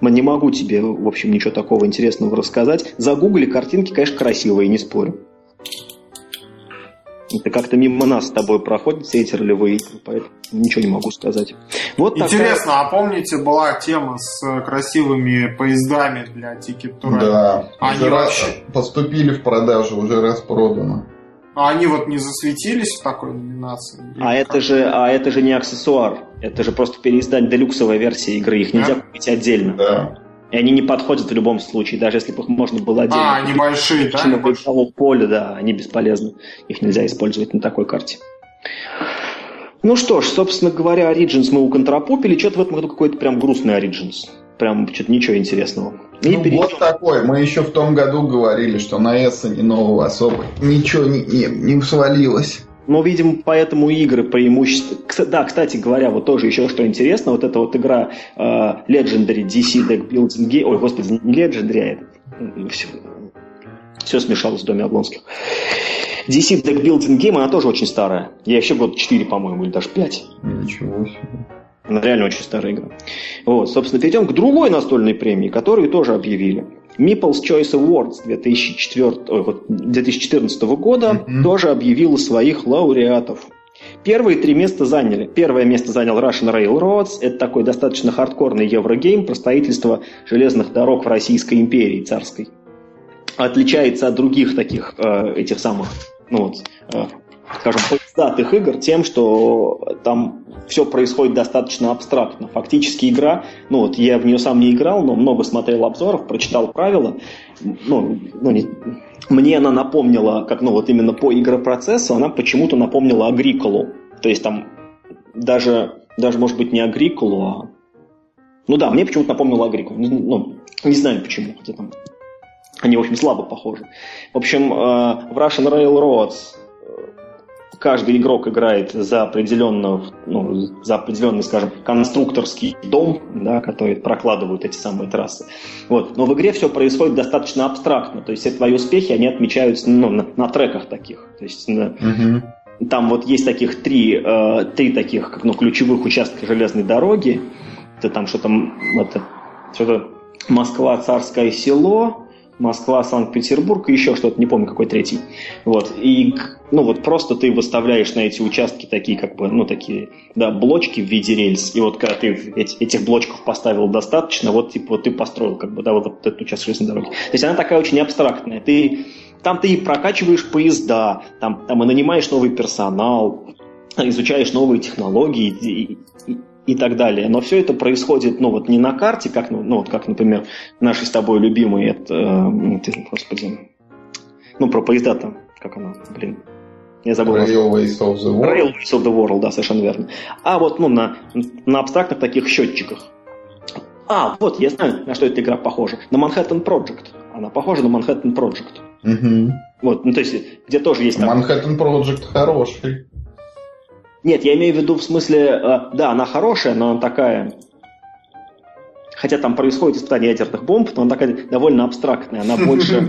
не могу тебе, в общем, ничего такого интересного рассказать. Загугли картинки, конечно, красивые, не спорю. Это как-то мимо нас с тобой проходят все эти ролевые игры, поэтому ничего не могу сказать. Вот Интересно, такая... а помните, была тема с красивыми поездами для Ticket to Да, Они вообще... поступили в продажу, уже распродано. А они вот не засветились в такой номинации? А это, же, а это же не аксессуар. Это же просто переиздать делюксовая версия игры. Их нельзя да? купить отдельно. Да. И они не подходят в любом случае, даже если бы их можно было отдельно. А, они большие, да? На Небольшие. поле, да, они бесполезны. Их нельзя использовать на такой карте. Ну что ж, собственно говоря, Origins мы уконтропупили. Что-то в этом году какой-то прям грустный Origins. Прям что-то ничего интересного. И Ну, перейдем- вот такой. Мы еще в том году говорили, что на Эссене нового особо ничего не, не, не свалилось. Ну, видимо, поэтому игры преимущество... Кс- Да, кстати говоря, вот тоже еще что интересно, вот эта вот игра э, Legendary DC Deck Building Game... Ой, господи, не Legendary, а. Все, все смешалось в доме Облонских. DC Deck Building Game, она тоже очень старая. Я вообще год 4, по-моему, или даже 5. Ничего себе. Она реально очень старая игра. Вот, собственно, перейдем к другой настольной премии, которую тоже объявили. Meeple's Choice Awards 2004, ой, вот, 2014 года Мгм. тоже объявила своих лауреатов. Первые три места заняли. Первое место занял Russian Railroads. Это такой достаточно хардкорный еврогейм про строительство железных дорог в Российской империи царской. Отличается от других таких э, этих самых, ну вот, э, скажем, поездатых игр тем, что там все происходит достаточно абстрактно. Фактически игра, ну вот я в нее сам не играл, но много смотрел обзоров, прочитал правила. Ну, ну, не- мне она напомнила, как ну вот именно по игропроцессу, она почему-то напомнила Агриколу. То есть там даже, даже может быть не Агриколу, а... Ну да, мне почему-то напомнила Агриколу. Ну, не знаю почему, хотя там они, в общем, слабо похожи. В общем, э, в Russian Railroads каждый игрок играет за определенного, ну, за определенный, скажем, конструкторский дом, да, который прокладывают эти самые трассы. Вот. Но в игре все происходит достаточно абстрактно. То есть все твои успехи, они отмечаются ну, на, на треках таких. То есть на- Мгм. там вот есть таких три, э, три таких как, ну, ключевых участка железной дороги. Это там что-то, это, что-то Москва, Царское село, Москва, Санкт-Петербург и еще что-то, не помню какой третий. Вот. И ну вот просто ты выставляешь на эти участки такие как бы, ну такие, да, блочки в виде рельс. И вот когда ты эти- этих блочков поставил достаточно, вот типа вот ты построил как бы, да, вот этот участок железной дороги. То есть она такая очень абстрактная. Ты там ты и прокачиваешь поезда, там, там и нанимаешь новый персонал, изучаешь новые технологии и, и- и так далее. Но все это происходит, ну вот не на карте, как, ну, ну, вот как, например, наши с тобой любимые, это, э, господи, ну про поезда там, как она, блин, я забыл. Railways of the World. Railways of the World, да, совершенно верно. А вот ну, на, на абстрактных таких счетчиках. А, вот, я знаю, на что эта игра похожа. На Manhattan Project. Она похожа на Manhattan Project. Мгм. Вот, ну то есть, где тоже есть там... Manhattan Project хороший. Нет, я имею в виду в смысле, э, да, она хорошая, но она такая... Хотя там происходит испытание ядерных бомб, но она такая довольно абстрактная. Она больше...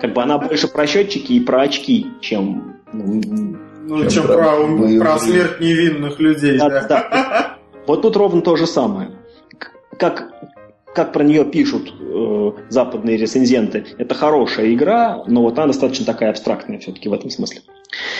Как бы она больше про счетчики и про очки, чем... ну, Ну, Чем про смерть невинных людей, Да. Вот тут ровно то же самое. Как, как про нее пишут э, западные рецензенты, это хорошая игра, но вот она достаточно такая абстрактная все-таки в этом смысле.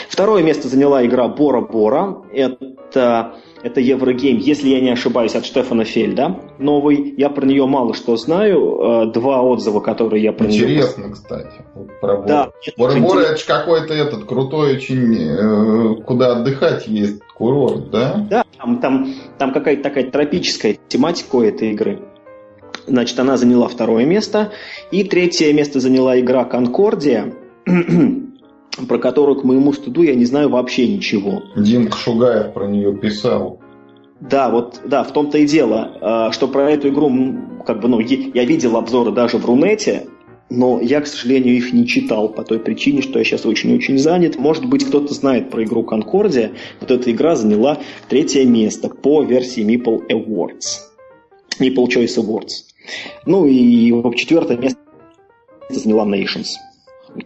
Второе место заняла игра Бора-Бора. Это, это Еврогейм, если я не ошибаюсь, от Штефана Фельда. Новый. Я про нее мало что знаю. Э, Два отзыва, которые я про нее... Интересно, кстати. Про Бора. Да, Бора-Бора интересно. это ж какой-то этот крутой очень, э, куда отдыхать есть курорт, да? Да, там, там, там какая-то такая тропическая тематика у этой игры. Значит, она заняла второе место. И третье место заняла игра Конкордия, про которую, к моему стыду, я не знаю вообще ничего. Димка Шугаев про нее писал. Да, вот, да, в том-то и дело, а, что про эту игру, как бы, ну, я видел обзоры даже в Рунете, но я, к сожалению, их не читал по той причине, что я сейчас очень-очень занят. Может быть, кто-то знает про игру Конкордия. Вот эта игра заняла третье место по версии Meeple Awards. Meeple Choice Awards. Ну и четвертое место заняла Nations.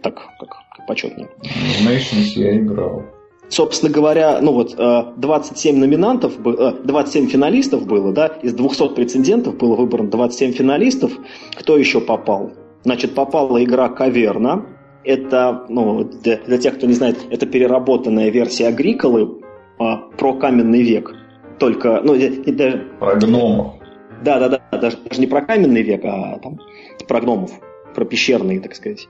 Так, как почетнее. В Nations я играл. Собственно говоря, ну вот э, 27 номинантов, бы- э, 27 финалистов было, да, из 200 претендентов было выбрано 27 финалистов. Кто еще попал? Значит, попала игра Каверна. Это, ну, для, для тех, кто не знает, это переработанная версия Агриколы а, про каменный век. Только, ну, и- и даже- Про гномов. да, да, да, даже, даже не про каменный век, а там про гномов, про пещерные, так сказать,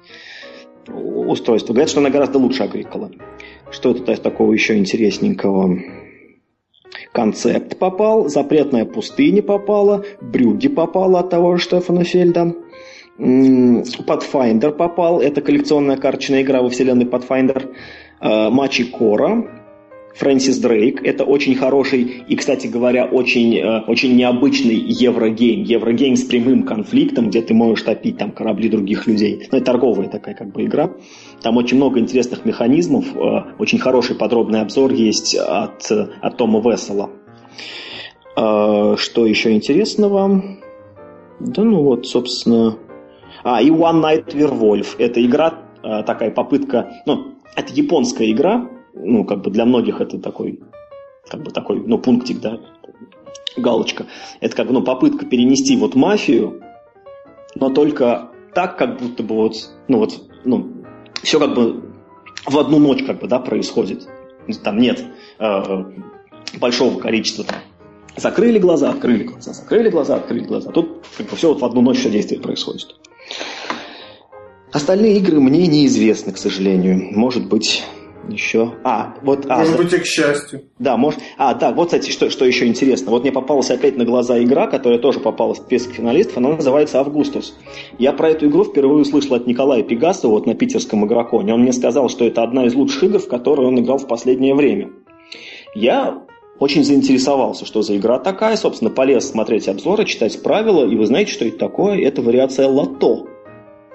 у- устройства. Говорят, что она гораздо лучше Агрикола. Что это такого еще интересненького? Концепт попал, Запретная пустыня попала, Брюгге попала от того же Штефана Фельда. Pathfinder попал, это коллекционная карточная игра во вселенной Pathfinder. Э, Мачи Кора, Фрэнсис Дрейк. Это очень хороший и, кстати говоря, очень, э, очень необычный еврогейм. Еврогейм с прямым конфликтом, где ты можешь топить там корабли других людей. Ну, это торговая такая как бы игра. Там очень много интересных механизмов. Э, очень хороший подробный обзор есть от, от Тома Вессела. Что еще интересного? Да ну вот, собственно, а, и One Night Werewolf. Это игра, такая попытка, ну, это японская игра, ну, как бы для многих это такой, как бы такой, ну, пунктик, да, галочка. Это как бы, ну, попытка перенести вот мафию, но только так, как будто бы вот, ну, вот, ну, все как бы в одну ночь как бы, да, происходит. Там нет э, большого количества там, закрыли глаза, открыли глаза, закрыли глаза, открыли глаза. Тут как бы все вот в одну ночь все действие происходит. Остальные игры мне неизвестны, к сожалению. Может быть, еще. А, вот. А, может быть, и к счастью. Да, может. А, да, вот, кстати, что, что еще интересно. Вот мне попалась опять на глаза игра, которая тоже попала в список финалистов. Она называется Августус. Я про эту игру впервые услышал от Николая Пегасова вот на питерском игроконе. Он мне сказал, что это одна из лучших игр, в которые он играл в последнее время. Я очень заинтересовался, что за игра такая. Собственно, полез смотреть обзоры, читать правила. И вы знаете, что это такое? Это вариация лото.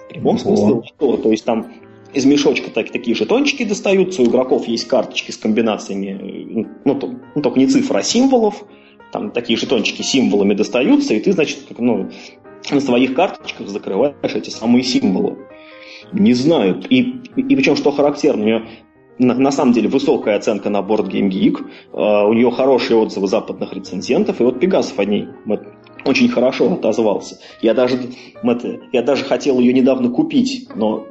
В прямом смысле что? То есть там из мешочка так, такие жетончики достаются, у игроков есть карточки с комбинациями, ну, то, ну только не цифр, а символов. Там такие жетончики символами достаются, и ты, значит, как, ну, на своих карточках закрываешь эти самые символы. Не знаю. И, и, и причем, что характерно, у нее на, на самом деле высокая оценка на Board Game Geek, uh, у нее хорошие отзывы западных рецензентов, и вот Пегасов о ней очень хорошо отозвался. Я даже, я даже хотел ее недавно купить, но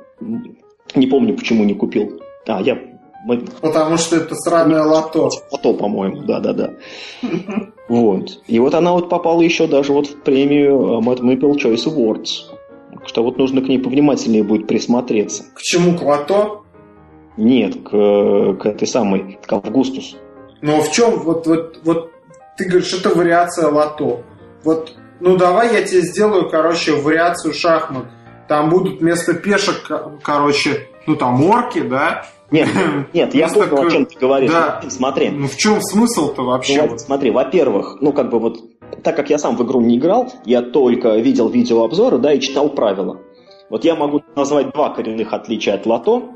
не помню, почему не купил. А, я... Потому что это сраное лото. Лото, по-моему, да-да-да. Вот. И вот она вот попала еще даже вот в премию Mad Maple Choice Awards. Что вот нужно к ней повнимательнее будет присмотреться. К чему? К лото? Нет, к, к этой самой, к Августус. Но в чем? Вот, вот, вот ты говоришь, это вариация лото. Вот, ну давай я тебе сделаю, короче, вариацию шахмат. Там будут вместо пешек, короче, ну там орки, да? Нет, нет, я понял, о чем ты говоришь. Да. Смотри. Ну в чем смысл-то вообще? Ну, вот, смотри, во-первых, ну как бы вот, так как я сам в игру не играл, я только видел видеообзоры, да, и читал правила. Вот я могу назвать два коренных отличия от лото.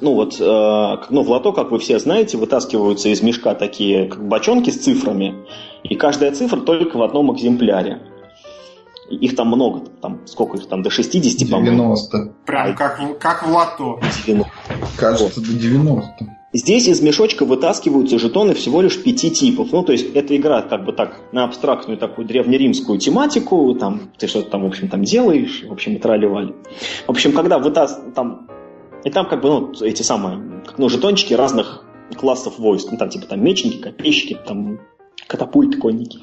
Ну вот, э, ну в лото, как вы все знаете, вытаскиваются из мешка такие как бочонки с цифрами, и каждая цифра только в одном экземпляре. Их там много, там сколько их там, до 60, по-моему. 90. Прям как, как в лото. 90. Кажется, вот. до 90. Здесь из мешочка вытаскиваются жетоны всего лишь пяти типов. Ну, то есть, эта игра как бы так на абстрактную такую древнеримскую тематику, там, ты что-то там, в общем, там делаешь, в общем, и тролливали. В общем, когда вытас... там... И там как бы, ну, эти самые, ну, жетончики разных классов войск. Ну, там, типа, там, мечники, копейщики, там, катапульты, конники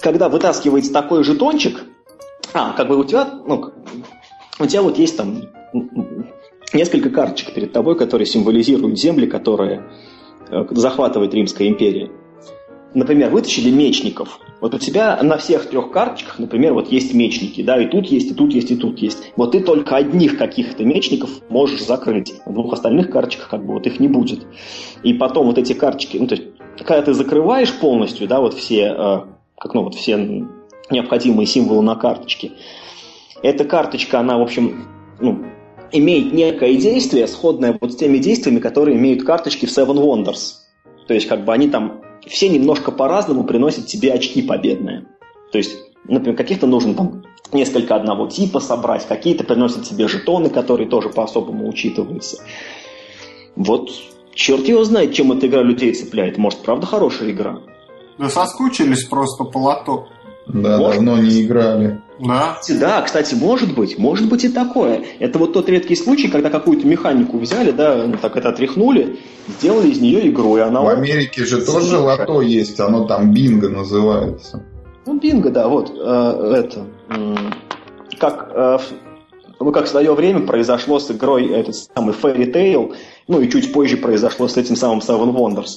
когда вытаскивается такой жетончик, а, как бы у тебя, ну, у тебя вот есть там несколько карточек перед тобой, которые символизируют земли, которые э, захватывает Римская империя. Например, вытащили мечников. Вот у тебя на всех трех карточках, например, вот есть мечники, да, и тут есть, и тут есть, и тут есть. Вот ты только одних каких-то мечников можешь закрыть. На двух остальных карточках как бы вот их не будет. И потом вот эти карточки, ну, то есть, когда ты закрываешь полностью, да, вот все э, как ну, вот все необходимые символы на карточке. Эта карточка, она, в общем, ну, имеет некое действие, сходное вот с теми действиями, которые имеют карточки в Seven Wonders. То есть, как бы они там все немножко по-разному приносят тебе очки победные. То есть, например, каких-то нужно там несколько одного типа собрать, какие-то приносят тебе жетоны, которые тоже по-особому учитываются. Вот черт его знает, чем эта игра людей цепляет. Может, правда хорошая игра? Да соскучились просто по лото. Да, может давно не играли. Да. Да, кстати, может быть, может быть и такое. Это вот тот редкий случай, когда какую-то механику взяли, да, ну, так это отряхнули, сделали из нее игру, и она... В Америке же тоже лото есть, оно там бинго называется. Ну, бинго, да, вот, э, это, э, как, э, ну, как в свое время произошло с игрой этот самый Fairy Tail, ну, и чуть позже произошло с этим самым Seven Wonders.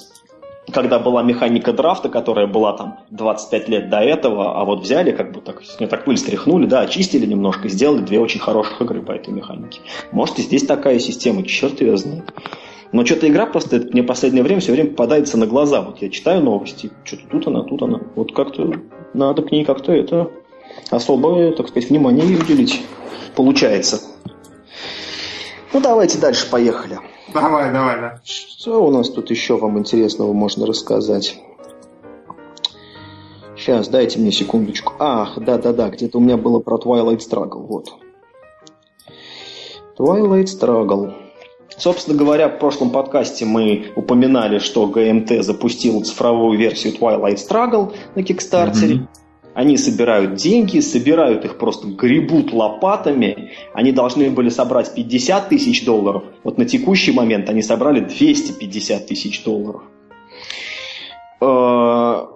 Когда была механика драфта, которая была там 25 лет до этого, а вот взяли, как бы так, не так пыль стряхнули, да, очистили немножко, сделали две очень хороших игры по этой механике. Может, и здесь такая система, черт ее знает. Но что-то игра просто мне в последнее время все время попадается на глаза. Вот я читаю новости, что-то тут она, тут она. Вот как-то надо к ней как-то это особое, так сказать, внимание уделить. Получается. Ну, давайте дальше, поехали. Давай, давай, да. Что у нас тут еще вам интересного можно рассказать? Сейчас, дайте мне секундочку. Ах, да-да-да, где-то у меня было про Twilight Struggle, вот. Twilight Struggle. Собственно говоря, в прошлом подкасте мы упоминали, что ГМТ запустил цифровую версию Twilight Struggle на Кикстартере. Mm-hmm. Они собирают деньги, собирают их просто гребут лопатами. Они должны были собрать 50 тысяч долларов. Вот на текущий момент они собрали 250 тысяч долларов. Э,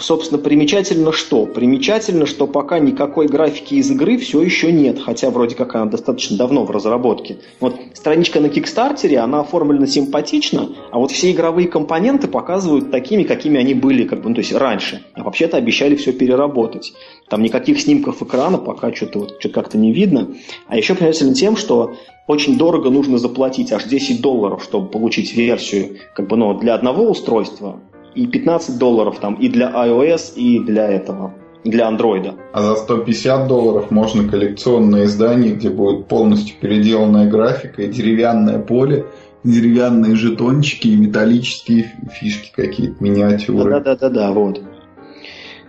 собственно, примечательно что? Примечательно, что пока никакой графики из игры все еще нет, хотя вроде как она достаточно давно в разработке. Вот страничка на Кикстартере, она оформлена симпатично, а вот все игровые компоненты показывают такими, какими они были, как бы, ну, то есть раньше. А вообще-то обещали все переработать. Там никаких снимков экрана пока что-то вот, что как-то не видно. А еще примечательно тем, что очень дорого нужно заплатить, аж 10 долларов, чтобы получить версию как бы, ну, для одного устройства, и 15 долларов там и для iOS, и для этого, для Android. А за 150 долларов можно коллекционное издание, где будет полностью переделанная графика и деревянное поле, деревянные жетончики и металлические фишки какие-то, миниатюры. Да-да-да, вот.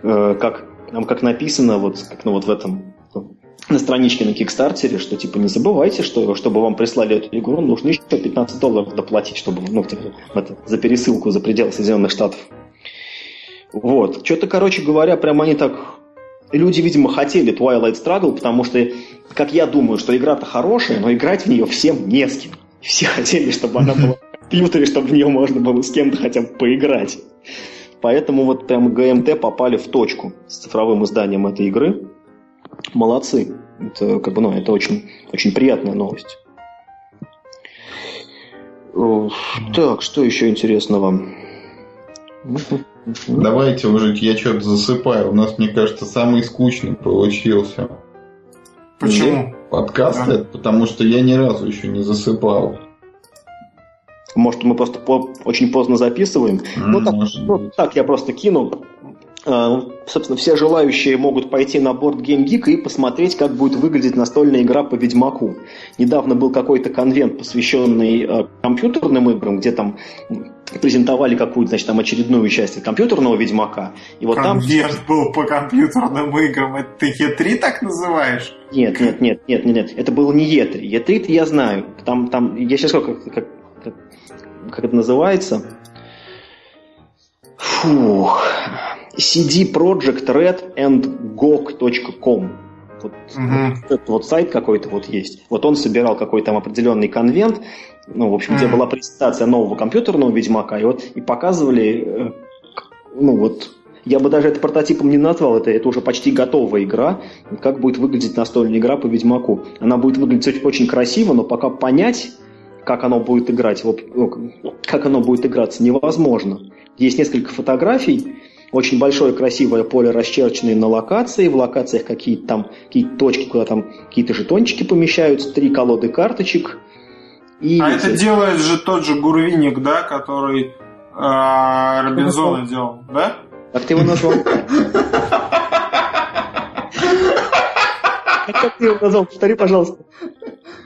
Э, как, там как написано, вот, как ну, вот в этом на страничке на Кикстартере, что типа не забывайте, что чтобы вам прислали эту игру, нужно еще 15 долларов доплатить, чтобы ну, это, за пересылку за пределы Соединенных Штатов. Вот. Что-то, короче говоря, прям они так... Люди, видимо, хотели Twilight Struggle, потому что, как я думаю, что игра-то хорошая, но играть в нее всем не с кем. Все хотели, чтобы она была в компьютере, чтобы в нее можно было с кем-то хотя бы поиграть. Поэтому вот прям ГМТ попали в точку с цифровым изданием этой игры. Молодцы. Это, как бы, ну, это очень, очень приятная новость. Так, что еще интересного? Давайте уже, я что-то засыпаю. У нас, мне кажется, самый скучный получился. Почему? Подкаст да. потому что я ни разу еще не засыпал. Может, мы просто по- очень поздно записываем? Mm, ну, так, ну, так, я просто кину. А, собственно, все желающие могут пойти на борт Game Geek и посмотреть, как будет выглядеть настольная игра по Ведьмаку. Недавно был какой-то конвент, посвященный э, компьютерным играм, где там презентовали какую-то, значит, там очередную часть компьютерного Ведьмака. И вот конвент там... был по компьютерным играм. Это ты Е3 так называешь? Нет, нет, нет, нет, нет, нет. Это было не Е3. Е3 я знаю. Там, там, я сейчас как, как, как, как это называется? Фух. CD Project Red and GOG.com. Вот, угу. вот этот вот сайт какой-то вот есть. Вот он собирал какой-то там определенный конвент, ну, в общем, где была презентация нового компьютерного Ведьмака, и вот и показывали, э, ну вот, я бы даже это прототипом не назвал, это, это уже почти готовая игра, как будет выглядеть настольная игра по Ведьмаку. Она будет выглядеть очень красиво, но пока понять, как оно будет играть, вот, ну, как оно будет играться, невозможно. Есть несколько фотографий, очень большое красивое поле, расчерченное на локации. В локациях какие-то там какие точки, куда там какие-то жетончики помещаются, три колоды карточек. И а это делает же тот же Гурвиник, да, который э, Робинзона делал, да? Как ты его назвал? Как ты его назвал? Повтори, пожалуйста.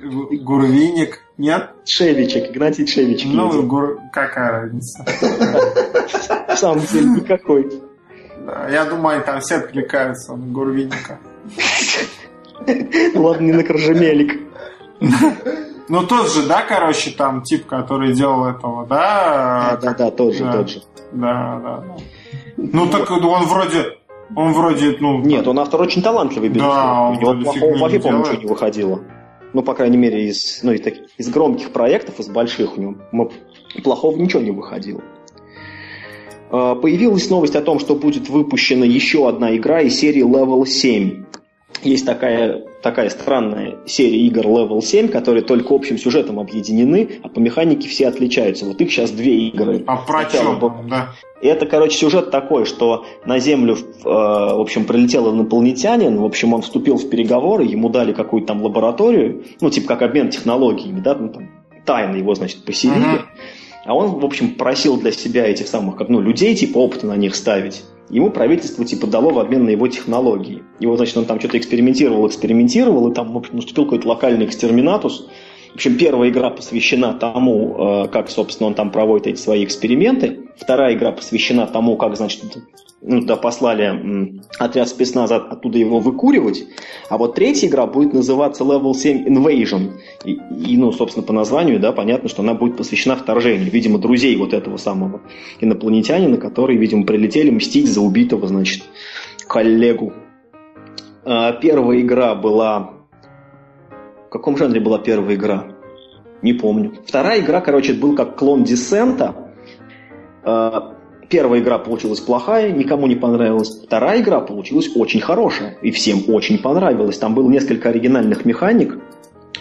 Гурвиник, нет? Шевичек, Игнатий Шевичек. Ну, гур... какая разница? На самом деле никакой. Я думаю, там все откликаются на Гурвиника. Ладно, не на Коржемелик. Ну, тот же, да, короче, там тип, который делал этого, да? Да, да, тот же, тот же. Да, да. Ну, так он вроде, он вроде, ну... Нет, он автор очень талантливый, Да, он У него плохого вообще, по ничего не выходило. Ну, по крайней мере, из, ну, из, таких, из громких проектов, из больших у него плохого ничего не выходило. А, появилась новость о том, что будет выпущена еще одна игра из серии Level 7. есть такая, такая странная серия игр Level 7, которые только общим сюжетом объединены, а по механике все отличаются. Вот их сейчас две игры. А про что? Да. И это, короче, сюжет такой, что на Землю, э, в общем, прилетел инопланетянин, в общем, он вступил в переговоры, ему дали какую-то там лабораторию, ну, типа как обмен технологиями, да, ну, там, тайно его, значит, поселили. Uh-huh. А он, в общем, просил для себя этих самых, как, ну, людей, типа, опыта на них ставить. Ему правительство, типа, дало в обмен на его технологии. И вот, значит, он там что-то экспериментировал, экспериментировал, и там, общем, наступил какой-то локальный экстерминатус. В общем, первая игра посвящена тому, э, как, собственно, он там проводит эти свои эксперименты. Вторая игра посвящена тому, как, значит, ну, туда послали отряд спецназа оттуда его выкуривать. А вот третья игра будет называться Level 7 Invasion. И, и, ну, собственно, по названию, да, понятно, что она будет посвящена вторжению. Видимо, друзей вот этого самого инопланетянина, которые, видимо, прилетели мстить за убитого, значит, коллегу. А, первая игра была... В каком жанре была первая игра? Не помню. Вторая игра, короче, был как клон Десента. А, Первая игра получилась плохая, никому не понравилась. Вторая игра получилась очень хорошая, и всем очень понравилась. Там было несколько оригинальных механик.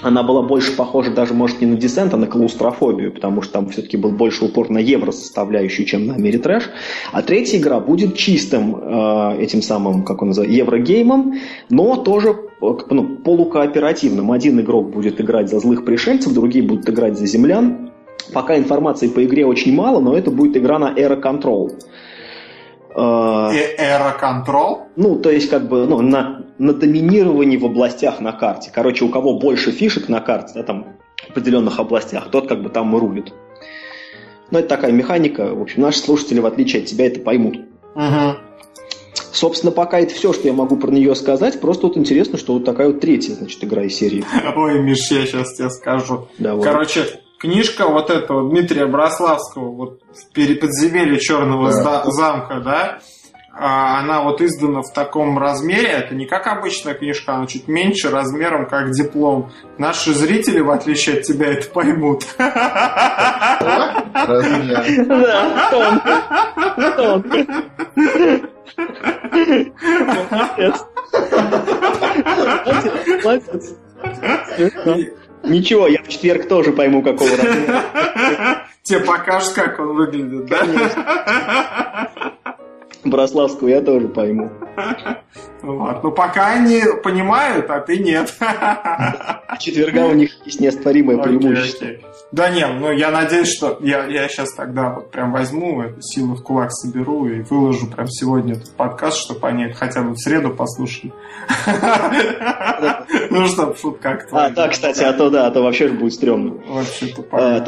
Она была больше похожа даже, может, не на десент, а на клаустрофобию, потому что там все-таки был больше упор на евро составляющую, чем на Америтрэш. А третья игра будет чистым э, этим самым, как он называется, еврогеймом, но тоже э, ну, полукооперативным. Один игрок будет играть за злых пришельцев, другие будут играть за землян. Пока информации по игре очень мало, но это будет игра на Era Control. Era Control? Ну, то есть, как бы, ну, на, на доминировании в областях на карте. Короче, у кого больше фишек на карте, да, там, в определенных областях, тот как бы там и рулит. Но это такая механика. В общем, наши слушатели, в отличие от тебя, это поймут. Угу. Собственно, пока это все, что я могу про нее сказать. Просто вот интересно, что вот такая вот третья, значит, игра из серии. Ой, Миш, я сейчас тебе скажу. Давай. Короче, книжка вот этого Дмитрия Брославского, вот в подземелье Черного да. замка, да, а, она вот издана в таком размере, это не как обычная книжка, она чуть меньше размером, как диплом. Наши зрители, в отличие от тебя, это поймут. Размер. Да, тонко. Тонко. Молодец. Молодец. Ничего, я в четверг тоже пойму, какого размера. Тебе покажешь, как он выглядит, да? Брославскую я тоже пойму. Вот. Ну, пока они понимают, а ты нет. Четверга у них есть неоспоримое преимущество. Okay, okay. Да нет, ну я надеюсь, что я, я сейчас тогда вот прям возьму эту силу в кулак соберу и выложу прям сегодня этот подкаст, чтобы они хотя бы в среду послушали. Ну, чтобы шутка как А, да, кстати, а то да, а то вообще же будет стрёмно. Вообще тупо.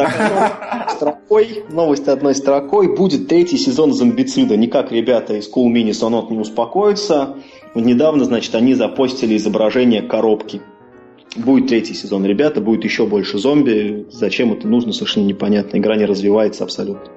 Строкой, новость одной строкой, будет третий сезон зомбицида. Никак ребята из Cool Mini Sonot не успокоятся. Недавно, значит, они запостили изображение коробки Будет третий сезон, ребята, будет еще больше зомби. Зачем это нужно, совершенно непонятно. Игра не развивается абсолютно.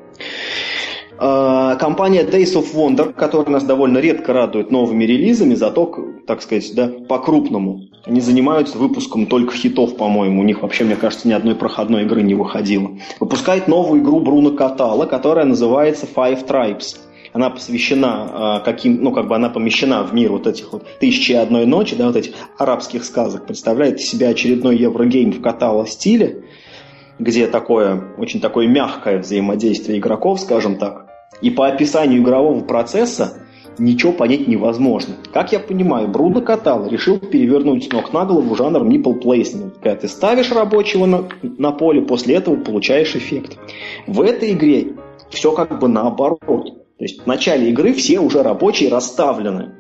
А, компания Days of Wonder, которая нас довольно редко радует новыми релизами, зато, так сказать, да, по-крупному. Они занимаются выпуском только хитов, по-моему. У них вообще, мне кажется, ни одной проходной игры не выходило. Выпускает новую игру Бруно Катала, которая называется Five Tribes она посвящена каким, ну, как бы она помещена в мир вот этих вот тысячи и одной ночи, да, вот этих арабских сказок, представляет из себя очередной еврогейм в катало стиле, где такое, очень такое мягкое взаимодействие игроков, скажем так. И по описанию игрового процесса ничего понять невозможно. Как я понимаю, Бруно Катал решил перевернуть ног на голову жанр nipple placement. Когда ты ставишь рабочего на, на поле, после этого получаешь эффект. В этой игре все как бы наоборот. То есть в начале игры все уже рабочие расставлены.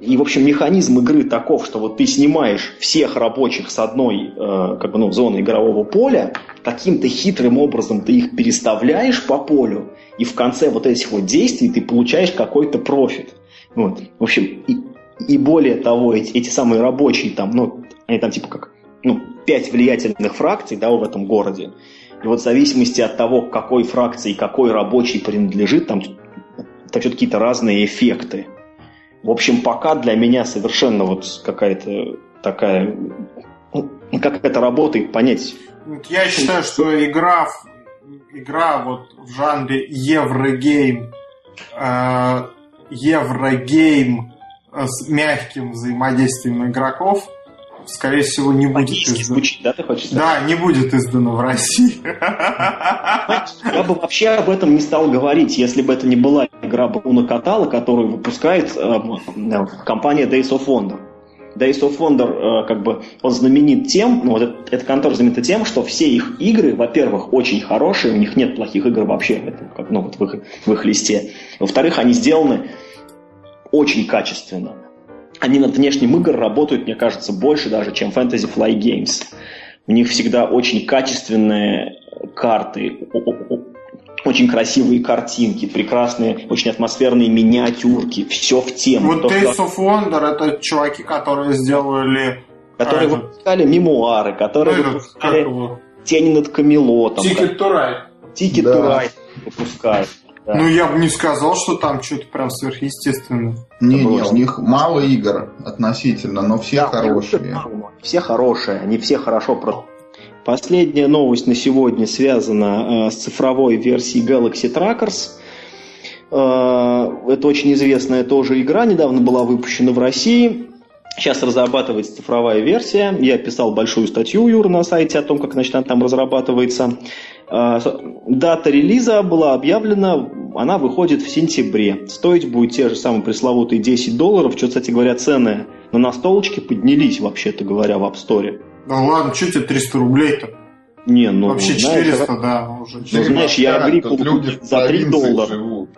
И, в общем, механизм игры таков, что вот ты снимаешь всех рабочих с одной э, как бы, ну, зоны игрового поля, каким-то хитрым образом ты их переставляешь по полю, и в конце вот этих вот действий ты получаешь какой-то профит. Вот. В общем, и, и более того, эти, эти самые рабочие там, ну, они там типа как, ну, пять влиятельных фракций, да, в этом городе. И вот в зависимости от того, какой фракции какой рабочий принадлежит, там, там что-то какие-то разные эффекты. В общем, пока для меня совершенно вот какая-то такая... Ну, как это работает, понять. Я считаю, что игра, игра вот в жанре Еврогейм, э, Еврогейм с мягким взаимодействием игроков, скорее всего, не будет издано. звучит, да, ты хочешь сказать? Да, не будет издано в России. Я бы вообще об этом не стал говорить, если бы это не была игра Бруно Катала, которую выпускает э, э, компания Days of Wonder. Days of Wonder, э, как бы, он знаменит тем, ну, вот эта, эта контора знаменита тем, что все их игры, во-первых, очень хорошие, у них нет плохих игр вообще, это, как, ну, вот в их, в их листе. Во-вторых, они сделаны очень качественно. Они над внешним игр работают, мне кажется, больше даже, чем Fantasy Fly Games. У них всегда очень качественные карты, очень красивые картинки, прекрасные, очень атмосферные миниатюрки, все в тему. Вот То, что- Days of Wonder это чуваки, которые сделали которые а, этот- выпускали мемуары, которые этот, как выпускали его, тени над Камелотом, Ride. Тики Да. Турай выпускают. Да. Ну, я бы не сказал, что там что-то прям сверхъестественное. Не-не, было. у них мало игр относительно, но все Да, хорошие. Все хорошие, они все хорошо про... Последняя новость на сегодня связана э, с цифровой версией Galaxy Trackers. Э, это очень известная тоже игра, недавно была выпущена в России. Сейчас разрабатывается цифровая версия. Я писал большую статью, Юра, на сайте о том, как значит, она там разрабатывается. Э, Дата релиза была объявлена, она выходит в сентябре. Стоить будет те же самые пресловутые 10 долларов. Что, кстати говоря, цены на настолочке поднялись, вообще-то говоря, в App Store. Да ладно, что тебе 300 рублей-то? Не, ну, Вообще знаешь, 400, да, уже. Ну, знаешь, я в за 3 провинции доллара. живут.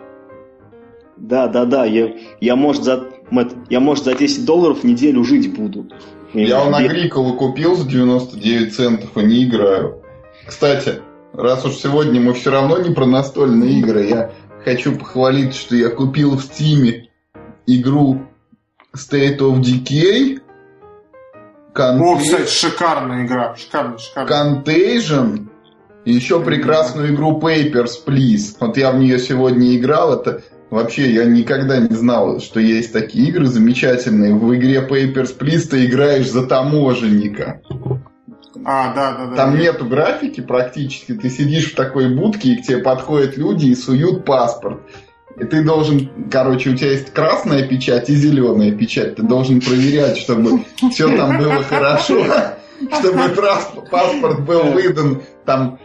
Да, да, да. Я, я, может, за, Мэтт, я, может, за 10 долларов в неделю жить буду. Я он Агриколу купил за 99 центов и не играю. Кстати, раз уж сегодня мы все равно не про настольные игры, я хочу похвалить, что я купил в Стиме игру State of Decay, О, Conta- кстати, шикарная игра. Шикарная, шикарная. Contagion и еще прекрасную игру Papers, Please. Вот я в нее сегодня играл, это вообще я никогда не знал, что есть такие игры замечательные. В игре Papers, Please ты играешь за таможенника. А, да, да, да. Там нету графики практически. Ты сидишь в такой будке, и к тебе подходят люди и суют паспорт. И ты должен, короче, у тебя есть красная печать и зеленая печать. Ты должен проверять, чтобы все там было хорошо, чтобы паспорт был выдан там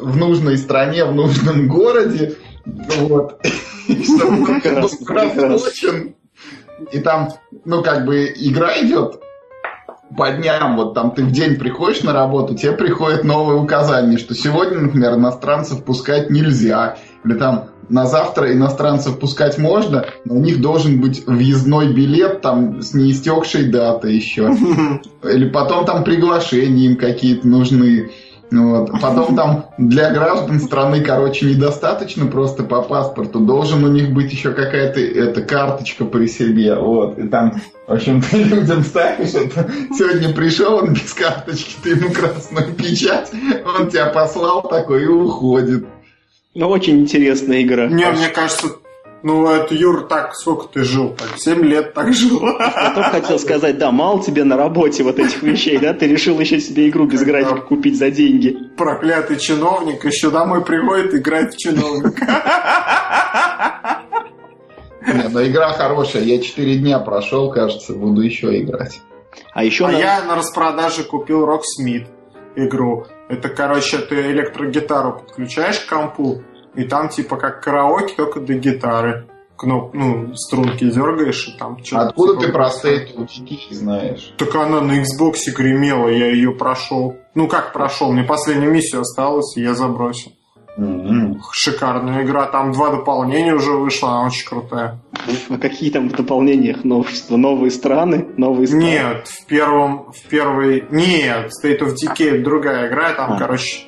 в нужной стране, в нужном городе. Вот. Прекрасно, просрочен. И там, ну, как бы игра идет по дням, вот там ты в день приходишь на работу, тебе приходит новое указание, что сегодня, например, иностранцев пускать нельзя, или там на завтра иностранцев пускать можно, но у них должен быть въездной билет там с неистекшей датой еще. Или потом там приглашения им какие-то нужны. Вот. Потом там для граждан страны, короче, недостаточно просто по паспорту. Должен у них быть еще какая-то эта карточка при себе. Вот. И там, в общем, ты людям ставишь это. Сегодня пришел он без карточки, ты ему красную печать, он тебя послал такой и уходит. Ну, очень интересная игра. Не, мне кажется, ну, это Юр, так, сколько ты жил? Так, 7 лет так жил. Я только хотел сказать, да, мало тебе на работе вот этих вещей, да? Ты решил еще себе игру без графика купить за деньги. Проклятый чиновник еще домой приходит играть в чиновника. Не, но игра хорошая. Я 4 дня прошел, кажется, буду еще играть. А еще А на- я на распродаже купил Rocksmith игру. Это, короче, ты электрогитару подключаешь к компу, и там типа как караоке, только до гитары. Кноп, ну, струнки дергаешь, и там что-то... Откуда типа ты про происходит. State of Decay знаешь? Так она на Xbox гремела, я ее прошел. Ну как прошел? Мне последнюю миссию осталось, и я забросил. М-м. Шикарная игра, там два дополнения уже вышло, она очень крутая. А какие там в дополнениях новшества? Новые страны? Новые страны? Нет, в первом, в первой... Нет, State of Decay это другая игра, там, А. короче,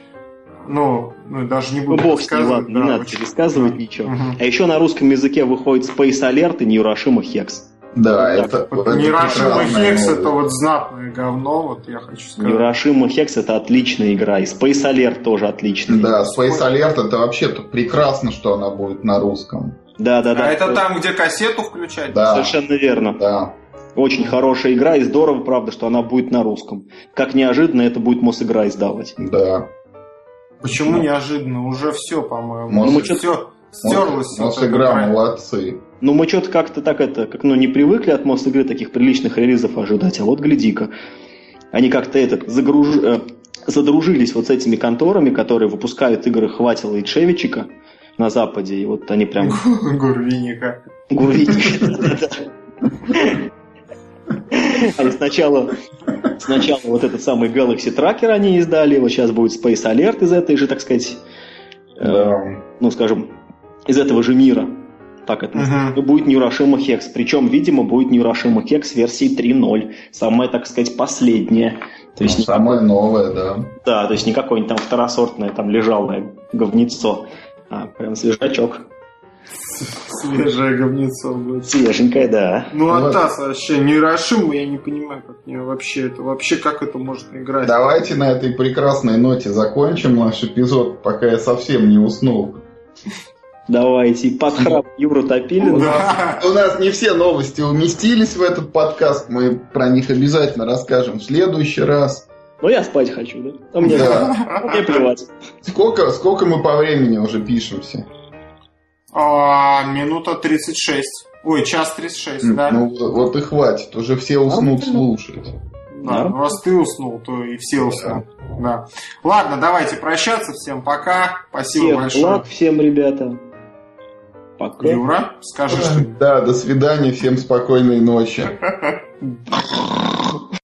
ну, ну, даже не Ну, буду бог с ним, ладно, не да, надо очень- пересказывать ничего. Мгм. А еще на русском языке выходит Space Alert и Neuroshima Hex. Да, Вот это... Вот это Нейрошима Хекс это вот знатное говно, вот я хочу сказать. Neuroshima Hex это отличная игра, и Space Alert тоже отличная. Да, Space Alert это вообще-то прекрасно, что она будет на русском. да, да. да. А это там, где кассету включать? Да, Совершенно верно. да. Очень хорошая игра, и здорово, правда, что она будет на русском. Как неожиданно это будет Мосигра издавать. Да. Почему неожиданно? Уже все, по-моему. Ну, мы все стерлось. вот это игра молодцы. Ну, мы что-то как-то так это, как, ну, не привыкли от Мост игры таких приличных релизов ожидать, а вот гляди-ка. Они как-то этот, загруж... э, задружились вот с этими конторами, которые выпускают игры Хватило и Чевичика на Западе, и вот они прям... Гурвиника. Гурвиника. Они сначала, сначала вот этот самый Galaxy Tracker они издали, вот сейчас будет Space Alert из этой же, так сказать, э, Да. ну, скажем, из этого же мира. Так это называется. И будет Нюрашима Hex. Причем, видимо, будет Нюрашима Hex версии 3.0. Самая, так сказать, последняя. То есть, Ну, не- самое новое, да. да, то есть не какое-нибудь там второсортное там лежалое говнецо, а прям свежачок. Свежее говнецо будет. Свеженькое, да. Ну, а Вот. Тасс вообще Нейрошима, я не понимаю, как мне вообще это, вообще как это может играть. Давайте на этой прекрасной ноте закончим наш эпизод, пока я совсем не уснул. Давайте, под храп Юру Топилина. Да. У нас не все новости уместились в этот подкаст, мы про них обязательно расскажем в следующий раз. Но я спать хочу, да? А мне, Да. а мне плевать. Сколько, сколько мы по времени уже пишемся? А, минута 36. Ой, час 36, да? Ну вот, и хватит, уже все уснут Нормально. слушать. Да, ну, раз ты уснул, то и все уснут. Да. Ладно, давайте прощаться. Всем пока. Спасибо Всех большое. благ всем, ребята. Пока. Юра, скажи что Да, до свидания, всем спокойной ночи.